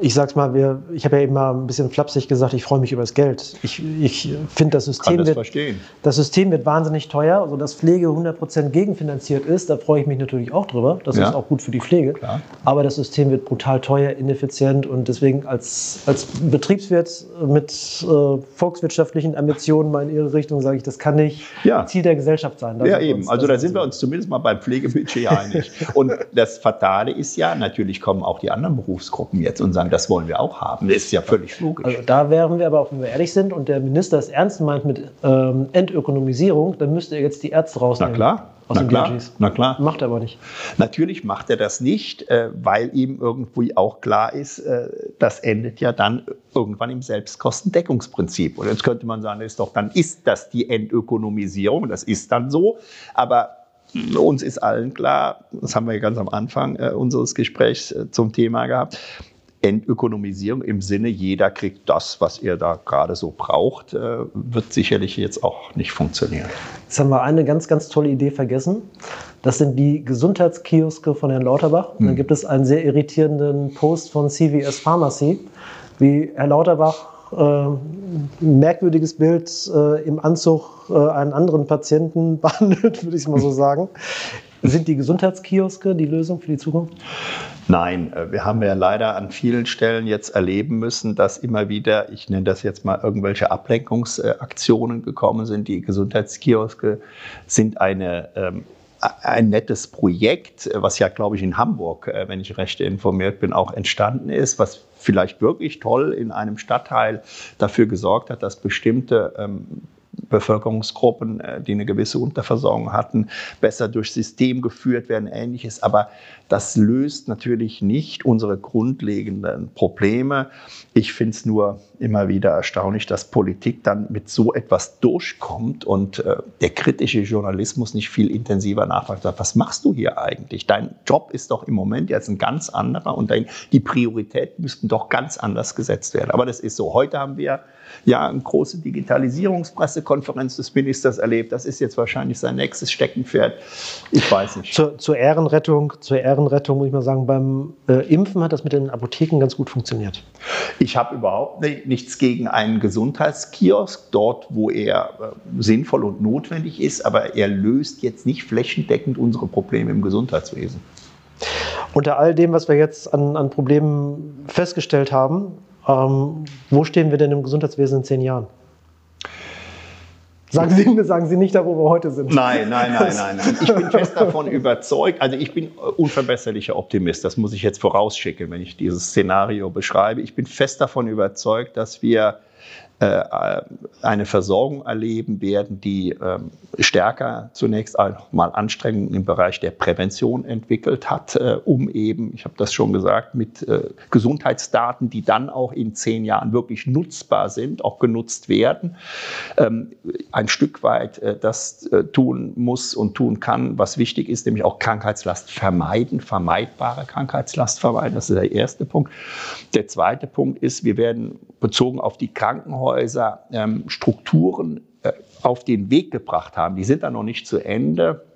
ich sag's mal, wir, ich habe ja eben mal ein bisschen flapsig gesagt, ich freue mich über das Geld. Ich, ich finde, das System das wird, verstehen. das System wird wahnsinnig teuer, sodass Pflege 100% gegenfinanziert ist. Da freue ich mich natürlich auch drüber. Das ja. ist auch gut für die Pflege. Klar. Aber das System wird brutal teuer, ineffizient und deswegen als, als Betriebswirt mit äh, volkswirtschaftlichen Ambitionen mal in Ihre Richtung sage ich, das kann nicht ja. Ziel der Gesellschaft sein. Da ja, eben. Also da sind wir uns zumindest mal beim Pflegebudget einig. und das Fatale ist ja, natürlich kommen auch die anderen Berufsgruppen jetzt und sagen, das wollen wir auch haben. Das ist ja völlig logisch. Also da wären wir aber auch, wenn wir ehrlich sind und der Minister es ernst meint mit ähm, Entökonomisierung, dann müsste er jetzt die Ärzte rausnehmen. Na klar. Aus na klar, na klar. Macht er aber nicht. Natürlich macht er das nicht, äh, weil ihm irgendwie auch klar ist, äh, das endet ja dann irgendwann im Selbstkostendeckungsprinzip. Und jetzt könnte man sagen, ist doch, dann ist das die Entökonomisierung, das ist dann so. Aber uns ist allen klar, das haben wir ganz am Anfang äh, unseres Gesprächs äh, zum Thema gehabt, Entökonomisierung im Sinne, jeder kriegt das, was er da gerade so braucht, äh, wird sicherlich jetzt auch nicht funktionieren. Jetzt haben wir eine ganz, ganz tolle Idee vergessen. Das sind die Gesundheitskioske von Herrn Lauterbach. Hm. Dann gibt es einen sehr irritierenden Post von CVS Pharmacy, wie Herr Lauterbach äh, merkwürdiges Bild äh, im Anzug äh, einen anderen Patienten behandelt, würde ich mal so sagen. Sind die Gesundheitskioske die Lösung für die Zukunft? Nein, äh, wir haben ja leider an vielen Stellen jetzt erleben müssen, dass immer wieder, ich nenne das jetzt mal, irgendwelche Ablenkungsaktionen gekommen sind. Die Gesundheitskioske sind eine ähm, ein nettes Projekt, was ja, glaube ich, in Hamburg, äh, wenn ich recht informiert bin, auch entstanden ist, was vielleicht wirklich toll in einem Stadtteil dafür gesorgt hat, dass bestimmte ähm, Bevölkerungsgruppen, äh, die eine gewisse Unterversorgung hatten, besser durch System geführt werden, ähnliches. Aber das löst natürlich nicht unsere grundlegenden Probleme. Ich finde es nur immer wieder erstaunlich, dass Politik dann mit so etwas durchkommt und äh, der kritische Journalismus nicht viel intensiver nachfragt. Was machst du hier eigentlich? Dein Job ist doch im Moment jetzt ein ganz anderer und dein, die Prioritäten müssten doch ganz anders gesetzt werden. Aber das ist so. Heute haben wir ja eine große Digitalisierungspressekonferenz des Ministers erlebt. Das ist jetzt wahrscheinlich sein nächstes Steckenpferd. Ich weiß nicht. Zur, zur Ehrenrettung, zur Ehrenrettung muss ich mal sagen, beim äh, Impfen hat das mit den Apotheken ganz gut funktioniert. Ich habe überhaupt nichts gegen einen Gesundheitskiosk, dort, wo er äh, sinnvoll und notwendig ist, aber er löst jetzt nicht flächendeckend unsere Probleme im Gesundheitswesen. Unter all dem, was wir jetzt an, an Problemen festgestellt haben, ähm, wo stehen wir denn im Gesundheitswesen in zehn Jahren? Sagen Sie, sagen Sie nicht da, wo wir heute sind. Nein, nein, nein, nein, nein. Ich bin fest davon überzeugt, also ich bin unverbesserlicher Optimist, das muss ich jetzt vorausschicken, wenn ich dieses Szenario beschreibe. Ich bin fest davon überzeugt, dass wir äh, eine Versorgung erleben werden, die ähm, stärker zunächst einmal Anstrengungen im Bereich der Prävention entwickelt hat, äh, um eben, ich habe das schon gesagt, mit äh, Gesundheitsdaten, die dann auch in zehn Jahren wirklich nutzbar sind, auch genutzt werden, ähm, ein Stück weit das tun muss und tun kann, was wichtig ist, nämlich auch Krankheitslast vermeiden, vermeidbare Krankheitslast vermeiden. Das ist der erste Punkt. Der zweite Punkt ist, wir werden bezogen auf die Krankenhäuser ähm, Strukturen äh, auf den Weg gebracht haben. Die sind da noch nicht zu Ende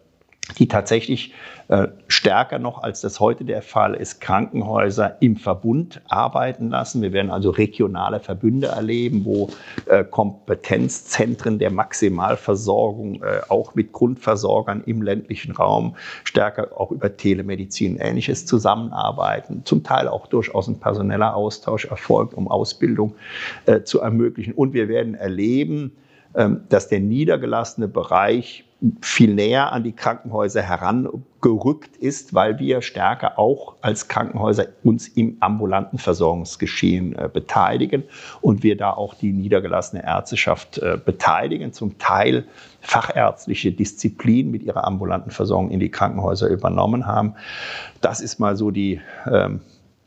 die tatsächlich äh, stärker noch als das heute der Fall ist, Krankenhäuser im Verbund arbeiten lassen. Wir werden also regionale Verbünde erleben, wo äh, Kompetenzzentren der Maximalversorgung äh, auch mit Grundversorgern im ländlichen Raum stärker auch über Telemedizin Ähnliches zusammenarbeiten. Zum Teil auch durchaus ein personeller Austausch erfolgt, um Ausbildung äh, zu ermöglichen. Und wir werden erleben, ähm, dass der niedergelassene Bereich viel näher an die Krankenhäuser herangerückt ist, weil wir stärker auch als Krankenhäuser uns im ambulanten Versorgungsgeschehen äh, beteiligen und wir da auch die niedergelassene Ärzteschaft äh, beteiligen, zum Teil fachärztliche Disziplin mit ihrer ambulanten Versorgung in die Krankenhäuser übernommen haben. Das ist mal so die ähm,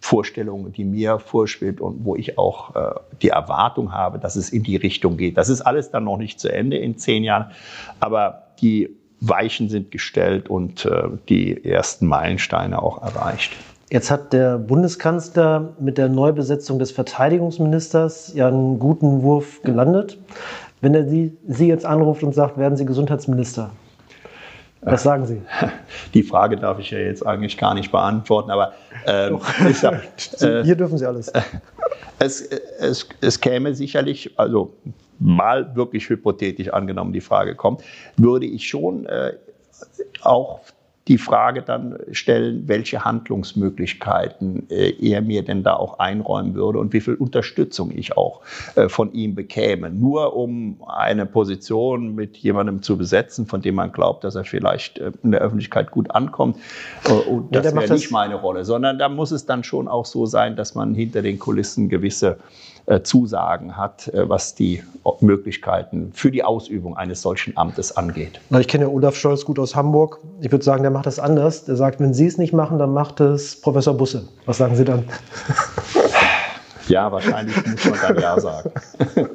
Vorstellung, die mir vorschwebt und wo ich auch äh, die Erwartung habe, dass es in die Richtung geht. Das ist alles dann noch nicht zu Ende in zehn Jahren, aber die Weichen sind gestellt und äh, die ersten Meilensteine auch erreicht. Jetzt hat der Bundeskanzler mit der Neubesetzung des Verteidigungsministers ja einen guten Wurf gelandet. Wenn er Sie, Sie jetzt anruft und sagt, werden Sie Gesundheitsminister, was sagen Sie? Die Frage darf ich ja jetzt eigentlich gar nicht beantworten, aber ähm, sag, äh, hier dürfen Sie alles. Es, es, es käme sicherlich, also mal wirklich hypothetisch angenommen die Frage kommt, würde ich schon äh, auch die Frage dann stellen, welche Handlungsmöglichkeiten äh, er mir denn da auch einräumen würde und wie viel Unterstützung ich auch äh, von ihm bekäme. Nur um eine Position mit jemandem zu besetzen, von dem man glaubt, dass er vielleicht äh, in der Öffentlichkeit gut ankommt. Und das ja, wäre nicht meine Rolle, sondern da muss es dann schon auch so sein, dass man hinter den Kulissen gewisse äh, Zusagen hat, äh, was die Möglichkeiten für die Ausübung eines solchen Amtes angeht. Ich kenne Olaf Scholz gut aus Hamburg. Ich würde sagen, der macht das anders. Der sagt, wenn Sie es nicht machen, dann macht es Professor Busse. Was sagen Sie dann? Ja, wahrscheinlich muss man dann Ja sagen.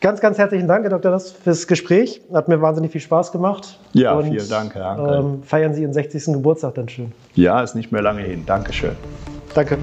Ganz, ganz herzlichen Dank, Herr Dr. Das, fürs Gespräch. Hat mir wahnsinnig viel Spaß gemacht. Ja, Und, vielen Dank, Herr Anke. Ähm, feiern Sie Ihren 60. Geburtstag dann schön. Ja, ist nicht mehr lange hin. Dankeschön. Danke.